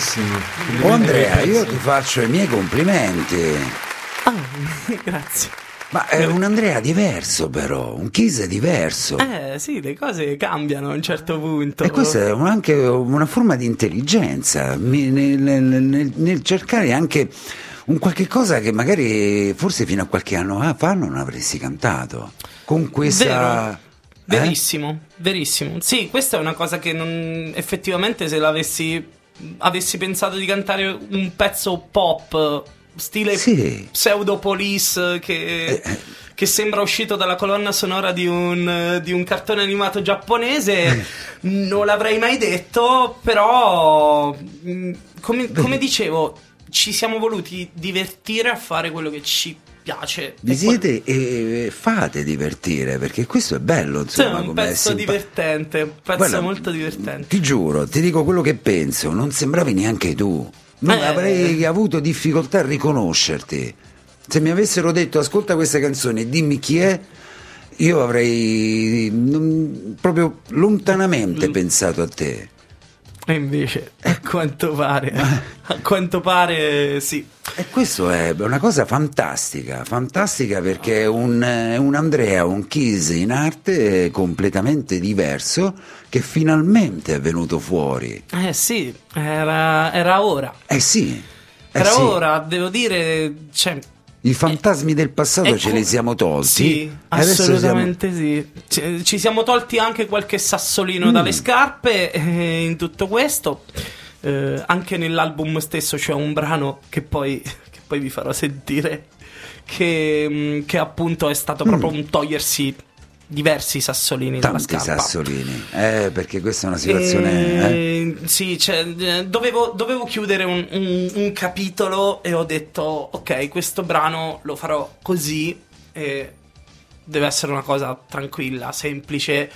Bravissimo. Oh Andrea, io ti faccio i miei complimenti. Ah, (laughs) grazie. Ma è un Andrea diverso però, un Kiss diverso. Eh sì, le cose cambiano a un certo punto. E questa è un- anche una forma di intelligenza nel, nel- nel- nel cercare anche un qualche cosa che magari forse fino a qualche anno fa non avresti cantato. Con questa... Vero. Eh? Verissimo, verissimo. Sì, questa è una cosa che non, effettivamente se l'avessi avessi pensato di cantare un pezzo pop stile Sì. pseudo police che, Eh, che sembra uscito dalla colonna sonora di un, di un cartone animato giapponese, Eh. non l'avrei mai detto, però mh, come, come dicevo, ci siamo voluti divertire a fare quello che ci piace. Vi E siete e fate divertire perché questo è bello Sì, è insomma un come pezzo simpa- divertente, un pezzo Guarda, molto divertente. Ti giuro, ti dico quello che penso, non sembravi neanche tu. Non Eh. avrei avuto difficoltà a riconoscerti. Se mi avessero detto ascolta questa canzone e dimmi chi è, io avrei non- proprio lontanamente Mm. pensato a te. E invece, a quanto pare, a quanto pare, sì. E questo è una cosa fantastica, fantastica perché è un, un Andrea, un Kiss in arte completamente diverso che finalmente è venuto fuori. Eh sì, era, era ora. Eh sì, eh Era sì. ora, devo dire, cioè, I fantasmi del passato Ecco, ce li siamo tolti. Sì, assolutamente sì. Ci, ci siamo tolti anche qualche sassolino Mm. dalle scarpe eh, in tutto questo. Eh, anche nell'album stesso c'è un brano che poi, (laughs) che poi vi farò sentire. Che, mm, che appunto è stato proprio un togliersi diversi sassolini siamo... dalla Mm. Tanti scarpa. sassolini, eh, perché questa è una situazione... eh. Eh, Sì, cioè, eh, dovevo, dovevo chiudere un, un- un capitolo e ho detto, ok, questo brano lo farò così e deve essere una cosa tranquilla, semplice,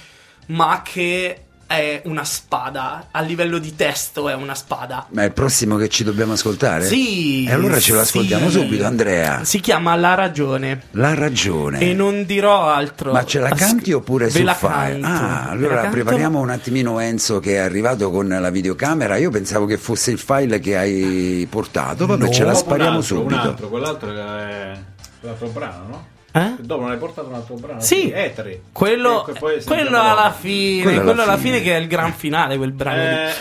ma che è una spada. A livello di testo è una spada. Ma è il prossimo che ci dobbiamo ascoltare? Sì. E allora ce lo ascoltiamo sì. subito, Andrea. Si chiama La ragione. La ragione. E non dirò altro. Ma ce la As- canti oppure Ve sul la file? canto. Ah, Ve la allora canto. prepariamo un attimino Enzo che è arrivato con la videocamera. Io pensavo che fosse il file che hai portato. Vabbè, No. ce la Dopo un spariamo altro, subito. Un altro, quell'altro è l'altro brano, no? Eh? Dopo non hai portato un altro brano? Sì. Eteri. Quello, poi quello alla fine, Quello quello alla fine. fine che è il gran finale, quel brano. Eh,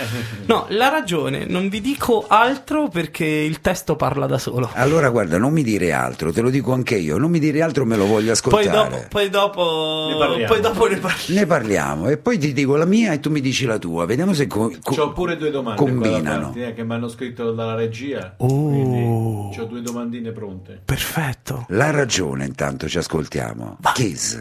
No, la ragione, non vi dico altro perché il testo parla da solo. Allora guarda, non mi dire altro, te lo dico anche io. Non mi dire altro, me lo voglio Poi ascoltare. dopo, poi dopo, Ne parliamo. poi dopo ne parliamo. Ne parliamo e poi ti dico la mia e tu mi dici la tua. Vediamo se co- co- C'ho pure due domande combinano. davanti, eh, che mi hanno scritto dalla regia. Oh. Quindi ho due domandine pronte. Perfetto. La ragione, intanto ci ascoltiamo. Kiss.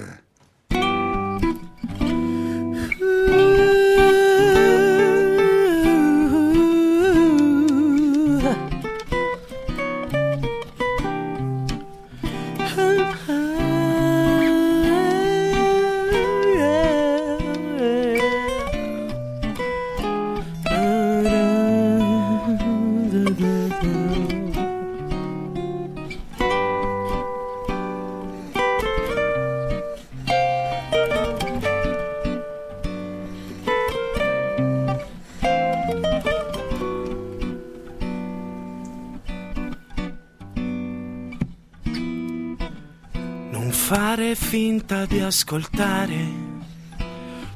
Ascoltare.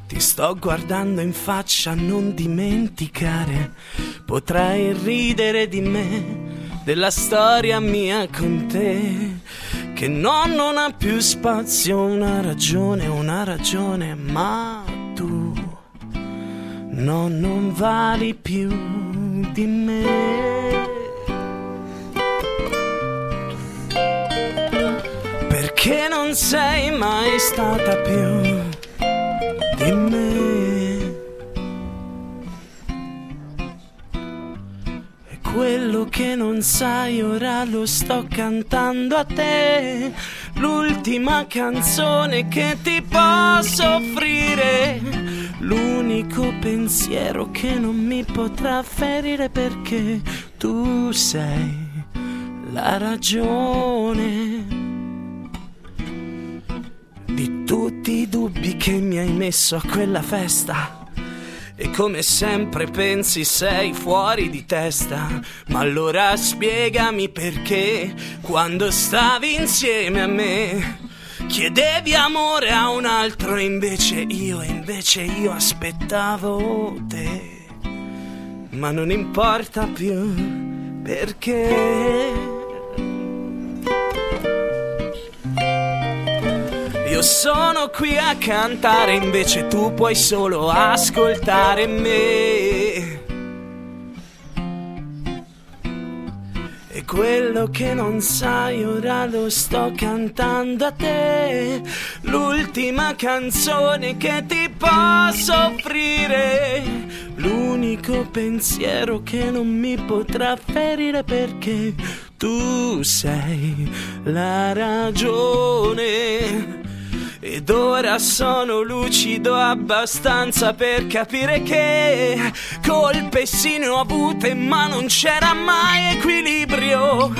Ti sto guardando in faccia, non dimenticare. Potrai ridere di me, della storia mia con te. Che no, non ha più spazio, una ragione, una ragione, ma tu no, non vali più di me. Perché non sei mai stata più di me. E quello che non sai ora lo sto cantando a te. L'ultima canzone che ti posso offrire. L'unico pensiero che non mi potrà ferire perché tu sei la ragione tutti i dubbi che mi hai messo a quella festa. E come sempre pensi sei fuori di testa. Ma allora spiegami perché quando stavi insieme a me chiedevi amore a un altro invece io, invece io aspettavo te. Ma non importa più perché. Io sono qui a cantare, invece tu puoi solo ascoltare me. E quello che non sai ora lo sto cantando a te. L'ultima canzone che ti posso offrire. L'unico pensiero che non mi potrà ferire perché tu sei la ragione. Ed ora sono lucido abbastanza per capire che colpe sì ne ho avute ma non c'era mai equilibrio.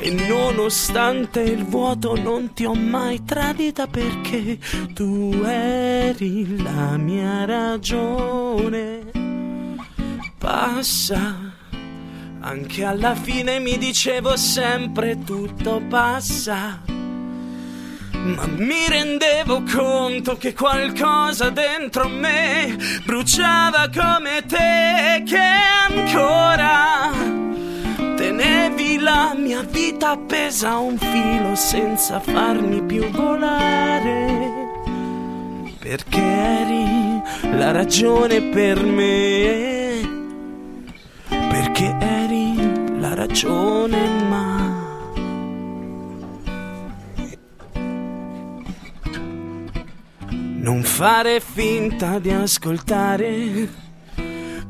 E nonostante il vuoto non ti ho mai tradita perché tu eri la mia ragione. Passa anche alla fine mi dicevo sempre tutto passa ma mi rendevo conto che qualcosa dentro me bruciava come te che ancora tenevi la mia vita appesa a un filo senza farmi più volare. Perché eri la ragione per me. Perché eri la ragione ma... fare finta di ascoltare.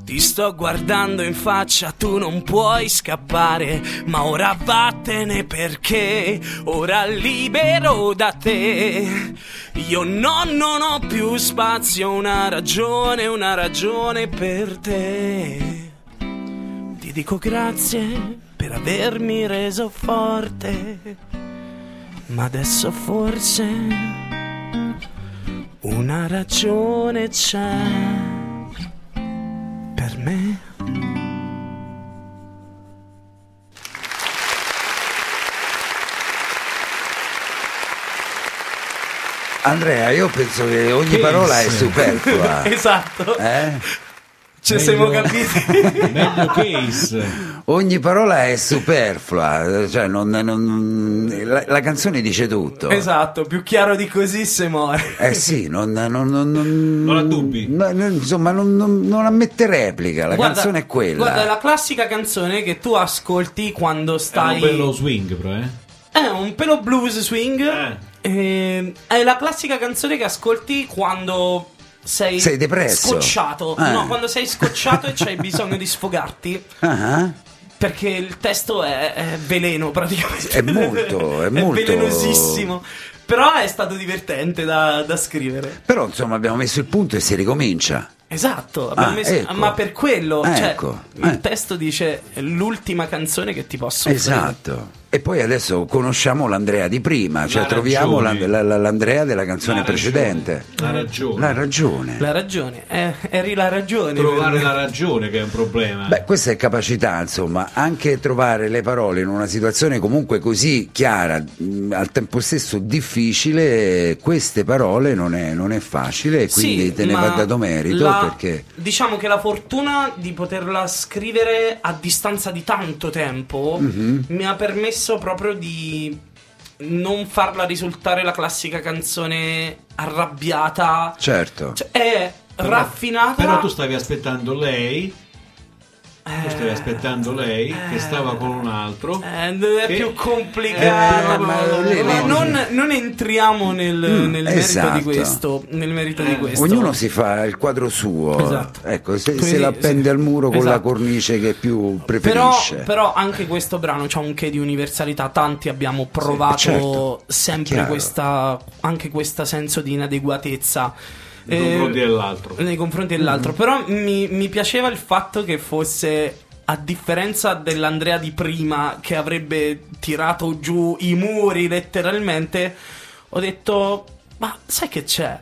Ti sto guardando in faccia, tu non puoi scappare, ma ora vattene perché ora libero da te. Io no, non ho più spazio, una ragione, una ragione per te. Ti dico grazie per avermi reso forte, ma adesso forse una ragione c'è per me. Andrea, io penso che ogni Che parola è superflua. (laughs) esatto, Eh? Ci siamo Meglio- capiti. (laughs) Meglio case. Ogni parola è superflua, cioè non- non- la, la canzone dice tutto. esatto, più chiaro di così se muore. Eh sì, non, non, non, non, Non ha dubbi. insomma, non, non- non ammette replica, la Guarda- canzone è quella. Guarda, è la classica canzone che tu ascolti quando È stai. un bello swing, però, eh. È un pelo blues swing. Eh. Ehm, è la classica canzone che ascolti quando sei, Sei depresso. scocciato. Eh. No, quando sei scocciato e c'hai (laughs) bisogno di sfogarti. Ah, Perché il testo è, è veleno praticamente. È molto, (laughs) è molto- velenosissimo. Però è stato divertente da, da scrivere. Però insomma abbiamo messo il punto e si ricomincia. Esatto, Ah, messo- ecco. ma per quello cioè, Ecco, il eh. testo dice è l'ultima canzone che ti posso offrire. Esatto. E poi adesso conosciamo l'Andrea di prima, cioè La troviamo la- ragione. la- la- l'Andrea della canzone La precedente. La ragione. La ragione. La ragione, eh, eri la ragione. Trovare la ragione che è un problema. Beh, questa è capacità, insomma, anche trovare le parole in una situazione comunque così chiara, mh, al tempo stesso difficile, queste parole non è, non è facile e quindi Sì, te ne va dato merito la- perché... Diciamo che la fortuna di poterla scrivere a distanza di tanto tempo Mhm. mi ha permesso proprio di non farla risultare la classica canzone arrabbiata. Certo. Cioè, è Però- raffinata. Però tu stavi aspettando lei. Tu stavi Eh, aspettando lei che stava con un altro. eh, è Che- più complicato. Eh, ma Ma lì- non, non entriamo nel, Mm, nel esatto. merito di questo. Nel merito di Eh, questo. Ognuno si fa il quadro suo, Esatto. ecco, se, Quindi, se l'appende sì. al muro con la Esatto. cornice che più Però, preferisce. però anche questo brano c'ha un che di universalità. Tanti abbiamo provato certo. sempre Chiaro. questa, anche questo senso di inadeguatezza. Nei Eh, confronti dell'altro. nei confronti dell'altro. Mm. Però mi, mi piaceva il fatto che fosse. A differenza dell'Andrea di prima che avrebbe tirato giù i muri letteralmente, ho detto: Ma sai che c'è?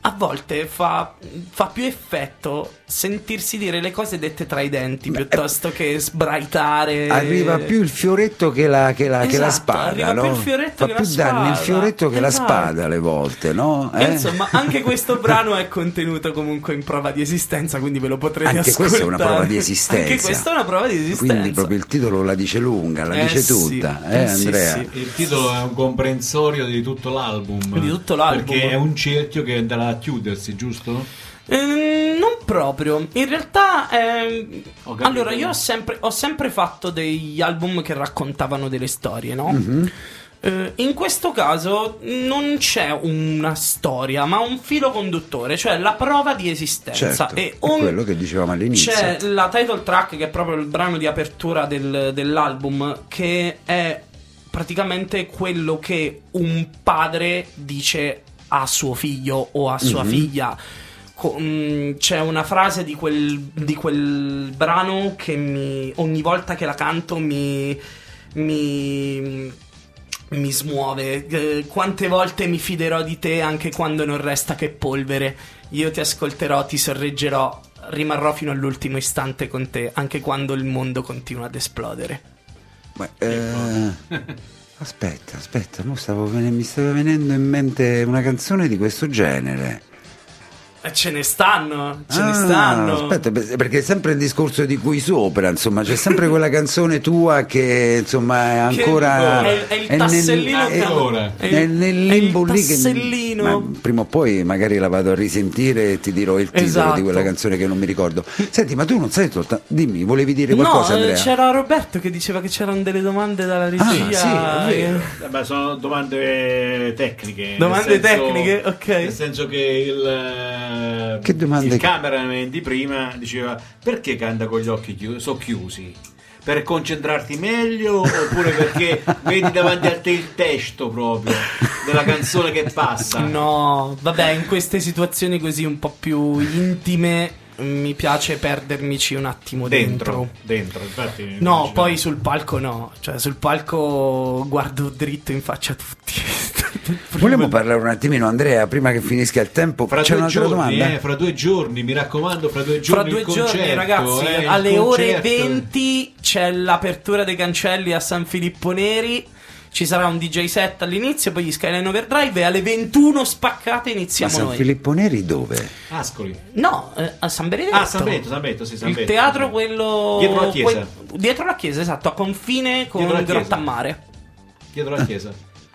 A volte fa, fa più effetto sentirsi dire le cose dette tra i denti piuttosto che sbraitare. Arriva più il fioretto che la, che la- che la Esatto, spada, arriva no? più il fioretto Fa che più la danni il spada. fioretto che la Esatto. spada alle volte, no? Eh? Insomma, anche questo brano è contenuto comunque in prova di esistenza, quindi ve lo potrete Anche ascoltare. questa è una prova di esistenza. Anche questa è una prova di esistenza. Quindi proprio il titolo la dice lunga, la Eh dice sì, tutta, eh, eh sì, Andrea? sì. Il titolo è un comprensorio di tutto l'album. Di tutto l'album. Perché è un cerchio che andrà a chiudersi, giusto? Ehm, non proprio. In realtà, ehm, allora, io ho sempre, ho sempre fatto degli album che raccontavano delle storie, no? Mhm. Eh, in questo caso non c'è una storia, ma un filo conduttore, cioè la prova di esistenza. Certo, e è ogni- quello che dicevamo all'inizio. C'è la title track, che è proprio il brano di apertura del- dell'album, che è praticamente quello che un padre dice a suo figlio o a sua figlia. Mm, c'è una frase di quel, di quel brano che mi, ogni volta che la canto mi, mi, mi smuove. Eh, quante volte mi fiderò di te anche quando non resta che polvere. Io ti ascolterò, ti sorreggerò, rimarrò fino all'ultimo istante con te, anche quando il mondo continua ad esplodere. Ma, eh, aspetta, aspetta, stavo vene- mi stava venendo in mente una canzone di questo genere. E ce ne stanno, ce ne Ah, stanno. Aspetta, per- perché è sempre il discorso di qui sopra, insomma, c'è sempre quella canzone tua che insomma è Che ancora è, è il nel- tassellino è- che Ancora. è- nel, nel è limbo lì che ma prima o poi magari la vado a risentire e ti dirò il titolo Esatto. di quella canzone che non mi ricordo. Senti, ma tu non sai tutta... Dimmi, volevi dire No, qualcosa eh, Andrea? c'era Roberto che diceva che c'erano delle domande dalla regia. Ah, sì, è. Eh, beh, sono domande tecniche. Domande nel senso- tecniche, ok. Nel senso che il, eh, Che domande- il cameraman di prima diceva perché canta con gli occhi chiusi? So chiusi. Per concentrarti meglio oppure perché (laughs) vedi davanti a te il testo proprio della canzone che passa? No, vabbè, in queste situazioni così un po' più intime mi piace perdermici un attimo dentro. Dentro, dentro, infatti. No, immaginavo. poi sul palco no, cioè sul palco guardo dritto in faccia a tutti. (laughs) Vogliamo parlare un attimino, Andrea, prima che finisca il tempo? Fra C'è due un'altra giorni, domanda? eh, fra due giorni, mi raccomando, fra due Fra giorni due il giorni, concerto, ragazzi, eh, alle ore concerto. 20 c'è l'apertura dei cancelli a San Filippo Neri. Ci sarà un DJ set all'inizio, poi gli Skyline Overdrive e alle 21 spaccate Ma iniziamo San noi. Filippo Neri dove? Ascoli. No, eh, a San Benedetto. Ah, San Benedetto, San Benedetto, sì, San Il Benedetto. teatro quello Dietro la chiesa. quel- dietro la chiesa, esatto, a confine con Dietro la chiesa. Grottammare. Dietro la chiesa.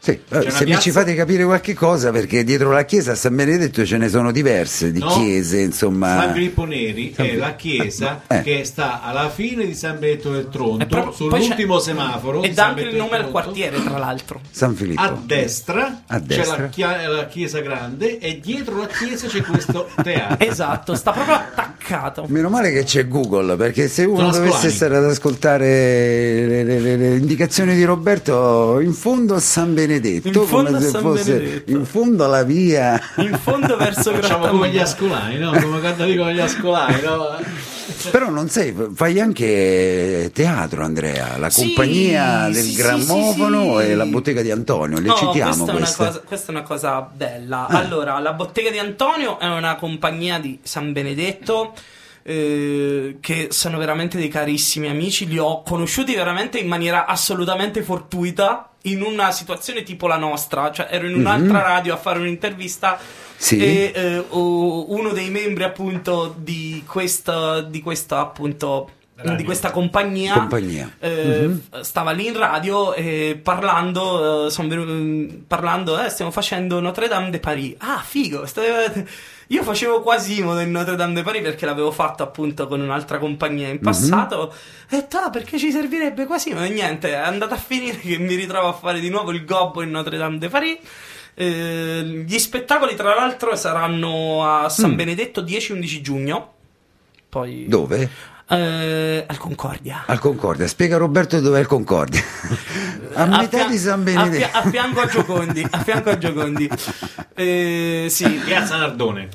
Sì, eh, se mi ci fate capire qualche cosa, perché dietro la chiesa a San Benedetto ce ne sono diverse di No, chiese, insomma. San Filippo Neri San è la chiesa Eh. che sta alla fine di San Benedetto del Tronto, proprio- sull'ultimo c'è- semaforo. E dà anche il Benedetto nome del al quartiere, tra l'altro. San Filippo. A destra, A c'è destra. la, chia- la chiesa grande e dietro la chiesa c'è questo (laughs) teatro. Esatto, sta proprio attaccato. Meno male che c'è Google, perché se uno Sono dovesse stare ad ascoltare le, le- le- le indicazioni di Roberto, in fondo a San Sì, Benedetto, In fondo come se San fosse Benedetto. in fondo alla via. In fondo verso Grotta come gli ascolani, no? Come cantano come gli ascolani, no? (laughs) Però non sei, fai anche teatro, Andrea, la Sì, compagnia del sì, grammofono sì, sì. e la bottega di Antonio, le No, citiamo questa è, una queste. cosa, questa è una cosa bella. Ah. Allora, la bottega di Antonio è una compagnia di San Benedetto. eh, che sono veramente dei carissimi amici, li ho conosciuti veramente in maniera assolutamente fortuita in una situazione tipo la nostra, cioè ero in un'altra radio a fare un'intervista. Sì. e eh, uno dei membri appunto di questa, di questa appunto di questa compagnia, Compagnia. eh, Mhm. stava lì in radio e parlando, eh, son parlando eh, stiamo facendo Notre Dame de Paris. Ah, figo! state- Io facevo Quasimodo in Notre Dame de Paris perché l'avevo fatto appunto con un'altra compagnia Mhm. in passato. E ah, perché ci servirebbe Quasimodo? E niente, è andata a finire che mi ritrovo a fare di nuovo il gobbo in Notre Dame de Paris. Eh, gli spettacoli, tra l'altro, saranno a San Mm. Benedetto 10-11 giugno. Poi Dove? Eh, al Concordia. Al Concordia. Spiega Roberto dov'è il Concordia. (laughs) A metà fia- di San a, Benedetto. fia- a fianco a Giocondi. A fianco a Giocondi. (laughs) Eh, sì, Piazza Nardone.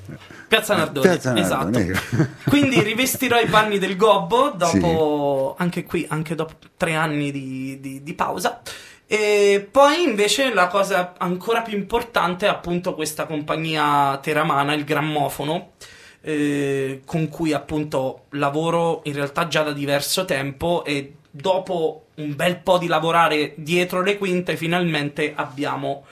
Piazza Nardone. Piazza Nardone, esatto. ecco. (laughs) Quindi rivestirò i panni del gobbo dopo, anche qui, anche dopo tre anni di, di- di pausa. E poi invece la cosa ancora più importante è appunto questa compagnia teramana, il grammofono, eh, con cui appunto lavoro in realtà già da diverso tempo e dopo un bel po' di lavorare dietro le quinte finalmente abbiamo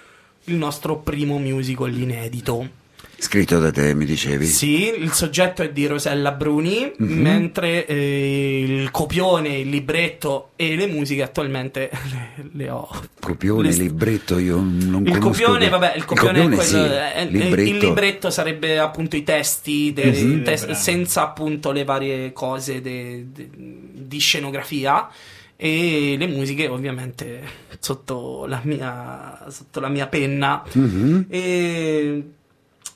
il nostro primo musical inedito. Scritto da te, mi dicevi. Sì, il soggetto è di Rosella Bruni, Mhm. mentre eh, il copione, il libretto e le musiche attualmente le, le ho. Copione, le- libretto, io non Il conosco. copione, vabbè, il copione, è quello. sì. è- è- libretto. Il libretto sarebbe appunto i testi, de- Mhm. test- Brani. senza appunto le varie cose de- de- di scenografia. E le musiche, ovviamente, sotto la mia, sotto la mia penna. Mhm. E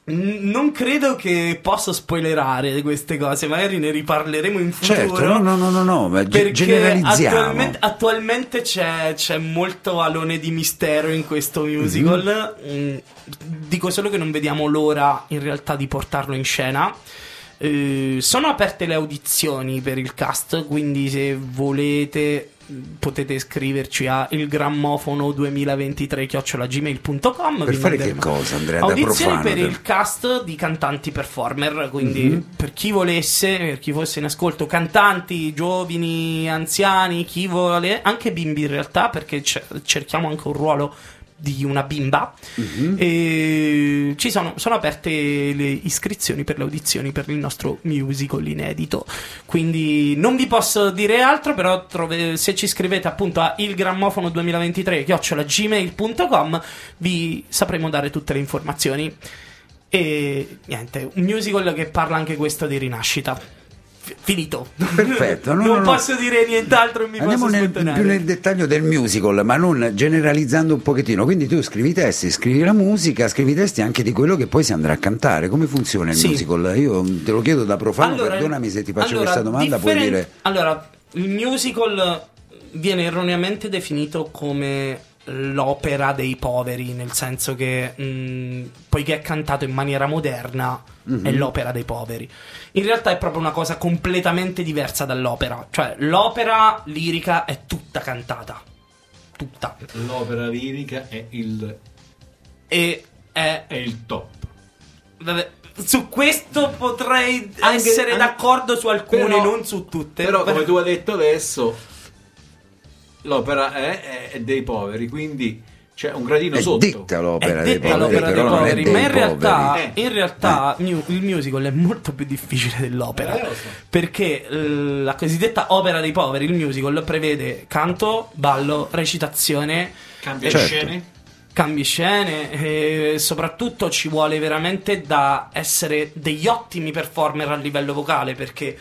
non credo che posso spoilerare queste cose, magari ne riparleremo in futuro. Certo, no, no, no, no, no, ma ge- Perché generalizziamo. attualmente, attualmente c'è, c'è molto alone di mistero in questo musical. Mm, dico solo che non vediamo l'ora in realtà di portarlo in scena. Eh, sono aperte le audizioni per il cast, quindi se volete potete scriverci a ilgrammofono 2023 chiocciolagmail.com Per vi fare che cosa, Andrea, Audizioni per il cast di cantanti performer, quindi Mhm. per chi volesse, per chi fosse in ascolto, cantanti, giovani, anziani, chi vuole, anche bimbi in realtà, perché ce- cerchiamo anche un ruolo di una bimba. Mhm. E ci sono, sono aperte le iscrizioni per le audizioni per il nostro musical inedito. Quindi non vi posso dire altro, però trove- se ci scrivete appunto a ilgrammofono 2023 gmail.com vi sapremo dare tutte le informazioni. E niente, un musical che parla anche questo di rinascita. Finito. Perfetto, no, non no, no. posso dire nient'altro mi Andiamo posso nel, più nel dettaglio del musical, ma non generalizzando un pochettino. Quindi tu scrivi i testi, scrivi la musica, scrivi i testi anche di quello che poi si andrà a cantare. Come funziona il Sì. musical? Io te lo chiedo da profano, Allora, perdonami se ti faccio allora, questa domanda, puoi differen- dire... Allora, il musical viene erroneamente definito come l'opera dei poveri, nel senso che mh, poiché è cantato in maniera moderna Mhm. è l'opera dei poveri. In realtà è proprio una cosa completamente diversa dall'opera, cioè l'opera lirica è tutta cantata. Tutta. L'opera lirica è il, E è è il top. Vabbè, su questo potrei Anche- essere anche- d'accordo su alcune, però- non su tutte. Però, come tu hai detto adesso, l'opera è, è dei poveri, quindi c'è un gradino È sotto. detta l'opera è dei poveri, l'opera dei poveri, dei ma in realtà, poveri. Eh. in realtà mu- il musical è molto più difficile dell'opera. Eh, so. Perché eh, la cosiddetta opera dei poveri, il musical, prevede canto, ballo, recitazione, Cambia Certo. scene. cambi scene e soprattutto ci vuole veramente da essere degli ottimi performer a livello vocale perché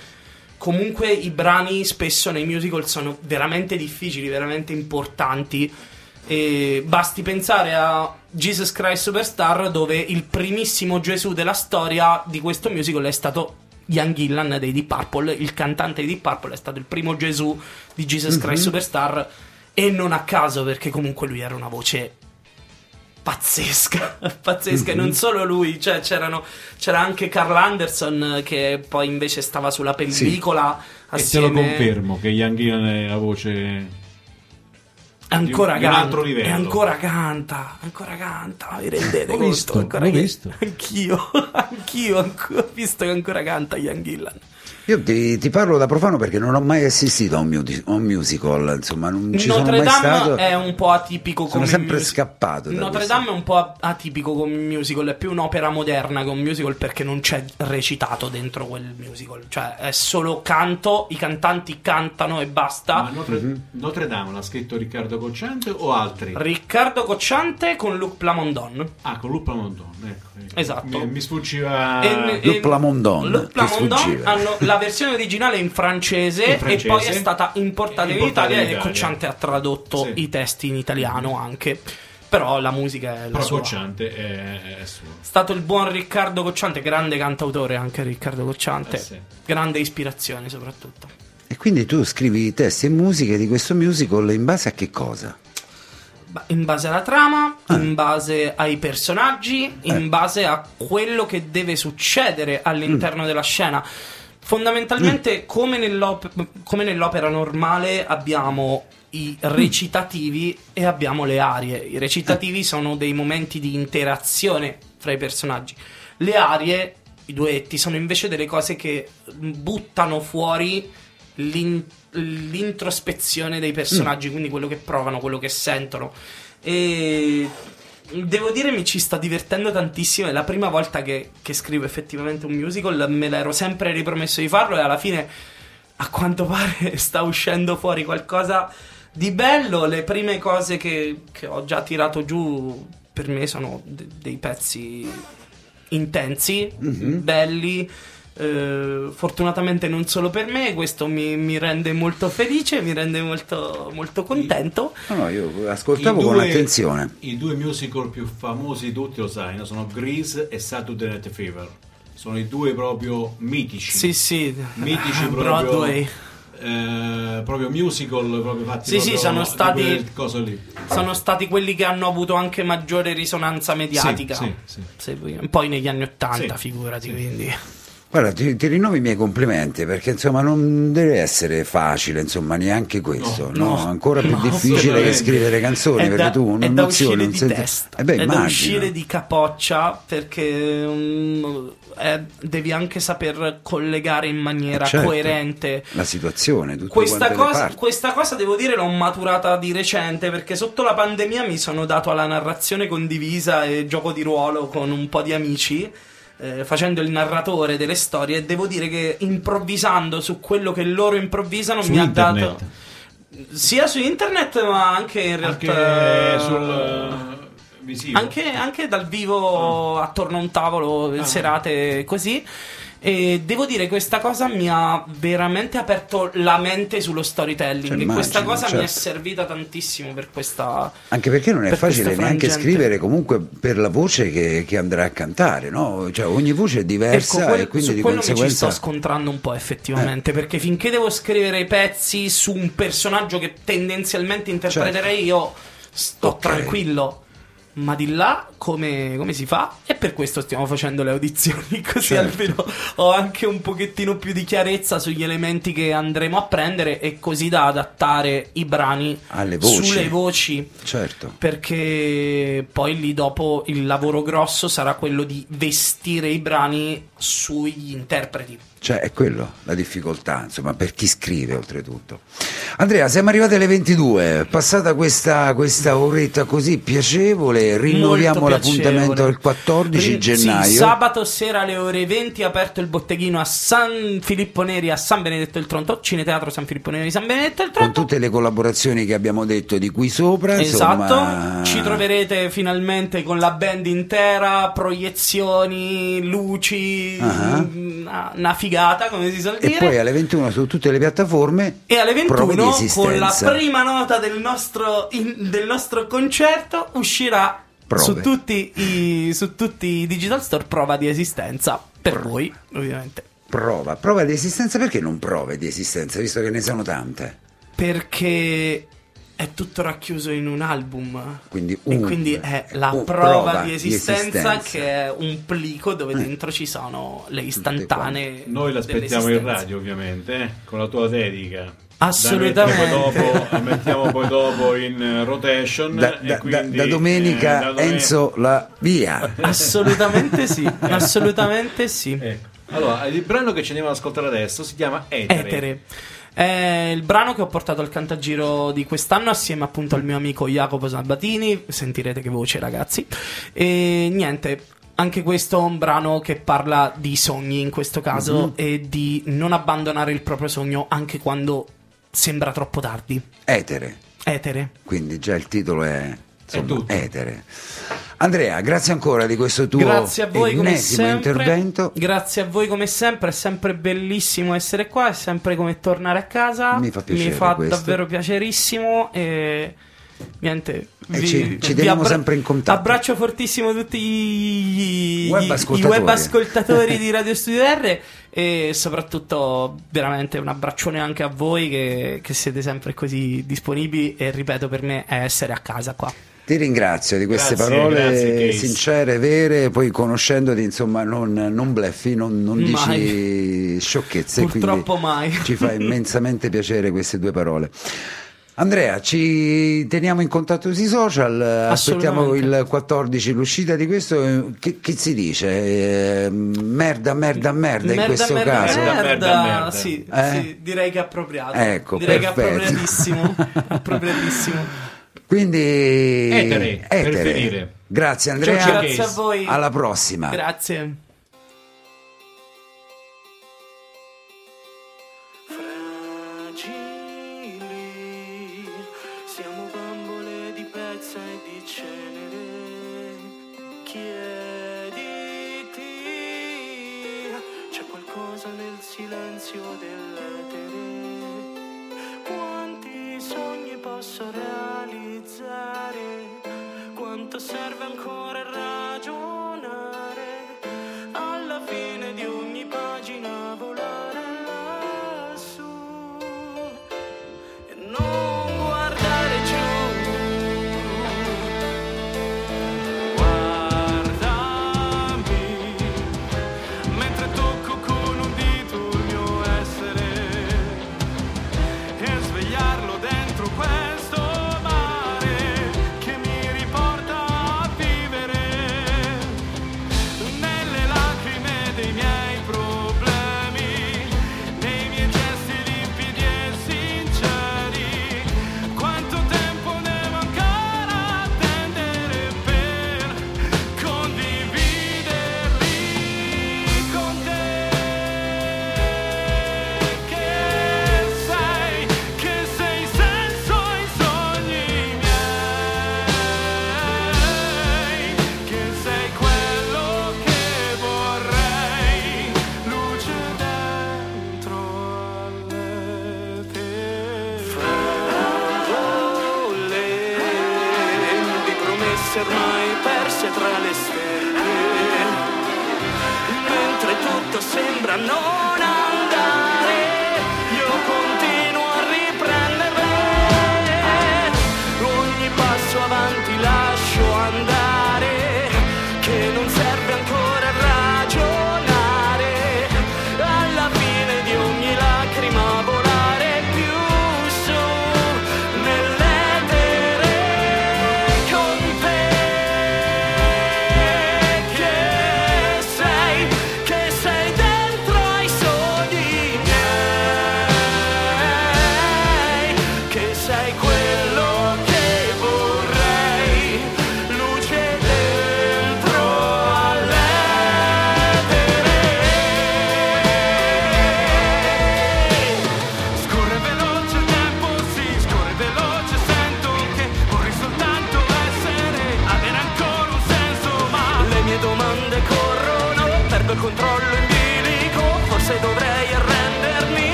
comunque i brani spesso nei musical sono veramente difficili, veramente importanti. E basti pensare a Jesus Christ Superstar dove il primissimo Gesù della storia di questo musical è stato Ian Gillan dei Deep Purple, il cantante dei Deep Purple è stato il primo Gesù di Jesus Christ Superstar. E non a caso perché comunque lui era una voce pazzesca, (laughs) pazzesca e non solo lui, cioè c'erano, c'era anche Carl Anderson che poi invece stava sulla pellicola E te assieme lo confermo che Gillan è la voce ancora di un canta, altro livello. e ancora canta, ancora canta, vi rendete L'ho conto? visto, ancora che- visto. (laughs) Anch'io, (laughs) anch'io ho visto che ancora canta Ian Gillan. Io ti, ti parlo da profano perché non ho mai assistito a un, mu- a un musical, insomma, non ci Notre sono mai Dame stato. è un po' atipico Sono come sempre music- scappato da Notre questo. Dame è un po' atipico come musical, è più un'opera moderna che un musical perché non c'è recitato dentro quel musical, cioè è solo canto, i cantanti cantano e basta. Ma Notre, Mhm. Notre Dame l'ha scritto Riccardo Cocciante o altri? Riccardo Cocciante con Luc Plamondon. ah, con Lupa Mondon, ecco, ecco. Esatto. Mi, mi sfuggiva E- Luc Plamondon, Luc Plamondon sfuggiva. hanno la versione originale in francese, In francese. e poi è stata importata in Importata Italia in e. Cocciante ha tradotto Sì. i testi in italiano anche. Però la musica è la Però sua. Cocciante è, è suo. È stato il buon Riccardo Cocciante, grande cantautore anche Riccardo Cocciante, Eh sì. grande ispirazione soprattutto. E quindi tu scrivi i testi e musiche di questo musical in base a che cosa? In base alla trama, Ah. in base ai personaggi, Eh. in base a quello che deve succedere all'interno Mm. della scena. Fondamentalmente, come, nell'op- come nell'opera normale, abbiamo i recitativi e abbiamo le arie. I recitativi sono dei momenti di interazione fra i personaggi. Le arie, i duetti, sono invece delle cose che buttano fuori l'in- l'introspezione dei personaggi, quindi quello che provano, quello che sentono. E devo dire mi ci sto divertendo tantissimo. È la prima volta che, che scrivo effettivamente un musical. Me l'ero sempre ripromesso di farlo e alla fine, a quanto pare, (laughs) sta uscendo fuori qualcosa di bello. Le prime cose che, che ho già tirato giù per me sono de- dei pezzi intensi, belli. Eh, fortunatamente non solo per me, questo mi, mi rende molto felice, mi rende molto, molto contento. No, no, io ascoltavo I con due- attenzione. I due musical più famosi di tutti lo sai, no? sono Grease e Saturday Night Fever. Sono i due proprio mitici. Sì, sì, Mitici (laughs) proprio. Broadway. eh, proprio musical proprio fatti Sì, sì, proprio sono di stati-. Sono stati quelli che hanno avuto anche maggiore risonanza mediatica. Sì, sì, vuoi- Poi negli anni Ottanta, Sì, figurati, sì. quindi. Guarda, ti, ti rinnovo i miei complimenti perché insomma non deve essere facile, insomma, neanche questo, no? No, Ancora più no, difficile che scrivere canzoni è perché da, tu è da un'emozione di senti- testa, Eh beh, è da immagino. uscire di capoccia perché mm, eh, devi anche saper collegare in maniera Certo. coerente la situazione, Questa cosa, questa cosa devo dire l'ho maturata di recente perché sotto la pandemia mi sono dato alla narrazione condivisa e gioco di ruolo con un po' di amici. Eh, facendo il narratore delle storie e devo dire che improvvisando su quello che loro improvvisano Su mi ha internet. dato sia su internet ma anche in Anche realtà sul eh, visivo. anche, anche dal vivo attorno a un tavolo Ah. serate così e devo dire questa cosa mi ha veramente aperto la mente sullo storytelling Cioè, e questa immagino, cosa mi è certo. servita tantissimo per questa Anche perché non è per facile neanche scrivere comunque per la voce che, che andrà a cantare, no? Cioè ogni voce è diversa Ecco, quel- e quindi di quello mi ci conseguenza... sto scontrando un po' effettivamente Eh. perché finché devo scrivere i pezzi su un personaggio che tendenzialmente interpreterei io sto Ok. tranquillo ma di là come, come si fa? E per questo stiamo facendo le audizioni, (laughs) così Certo. almeno ho anche un pochettino più di chiarezza sugli elementi che andremo a prendere e così da adattare i brani Alle voci. sulle voci. Certo. Perché poi lì dopo il lavoro grosso sarà quello di vestire i brani sugli interpreti. Cioè, è quello la difficoltà, insomma, per chi scrive oltretutto. Andrea, siamo arrivati alle 22, passata questa, questa oretta così piacevole, rinnoviamo l'appuntamento il 14 Rin- gennaio. Sì, sabato sera alle ore 20 aperto il botteghino a San Filippo Neri a San Benedetto del Tronto, Cineteatro San Filippo Neri San Benedetto del con Tronto. tutte le collaborazioni che abbiamo detto di qui sopra, insomma, Esatto, ci troverete finalmente con la band intera, proiezioni, luci, Ah. una, una figata come si suol e dire. poi alle 21 su tutte le piattaforme E alle prove di 21, con la prima nota del nostro, in- del nostro concerto, uscirà su tutti, i, su tutti i digital store prova di esistenza. Per voi, ovviamente. Prova, prova di esistenza perché non prove di esistenza, visto che ne sono tante? Perché è tutto racchiuso in un album. Quindi e un- quindi è la prova, prova di di esistenza, esistenza. che è un plico dove dentro ci sono le istantanee. Noi l'aspettiamo in radio, ovviamente, eh, con la tua dedica. Assolutamente. La mettiamo poi dopo, la mettiamo poi dopo in eh, rotation. Da, e da- quindi, da domenica eh, da domen- Enzo la via. Assolutamente sì, (laughs) assolutamente sì. Ecco. Allora, il brano che ci andiamo ad ascoltare adesso si chiama Etere. Etere. È il brano che ho portato al cantagiro di quest'anno assieme appunto al mio amico Jacopo Sabatini. Sentirete che voce, ragazzi. E niente. Anche questo è un brano che parla di sogni in questo caso e di non abbandonare il proprio sogno anche quando sembra troppo tardi. Etere. Etere. Quindi già il titolo è, insomma, tutto. Etere. Andrea, grazie ancora di questo tuo Grazie a voi ennesimo sempre. intervento. Grazie a voi come sempre. È sempre bellissimo essere qua. È sempre come tornare a casa. Mi fa piacere Mi fa questo. davvero piacerissimo. E niente. E ci- ci teniamo sempre in contatto. Abbraccio fortissimo tutti i, Web ascoltatori. web ascoltatori di (laughs) Radio Studio R. E soprattutto, veramente un abbraccione anche a voi che, che siete sempre così disponibili. E ripeto, per me è essere a casa qua. Ti ringrazio di queste Grazie, parole grazie, sincere, vere, poi conoscendoti, insomma, non, non bleffi, non, non dici Mai. sciocchezze. Purtroppo mai. (laughs) Ci fa (laughs) immensamente piacere queste due parole. Andrea, ci teniamo in contatto sui social, aspettiamo il 14 l'uscita di questo. Che, che si dice? Eh, merda, merda, merda, in questo merda, caso. Merda, Merda, merda. Sì, Eh? sì, direi che è appropriato. Ecco, direi che è perfetto. appropriatissimo. (laughs) appropriatissimo. Quindi, Etere, per finire. Grazie Andrea, Ciao, ciao, Grazie a voi. alla prossima. Grazie. fragili,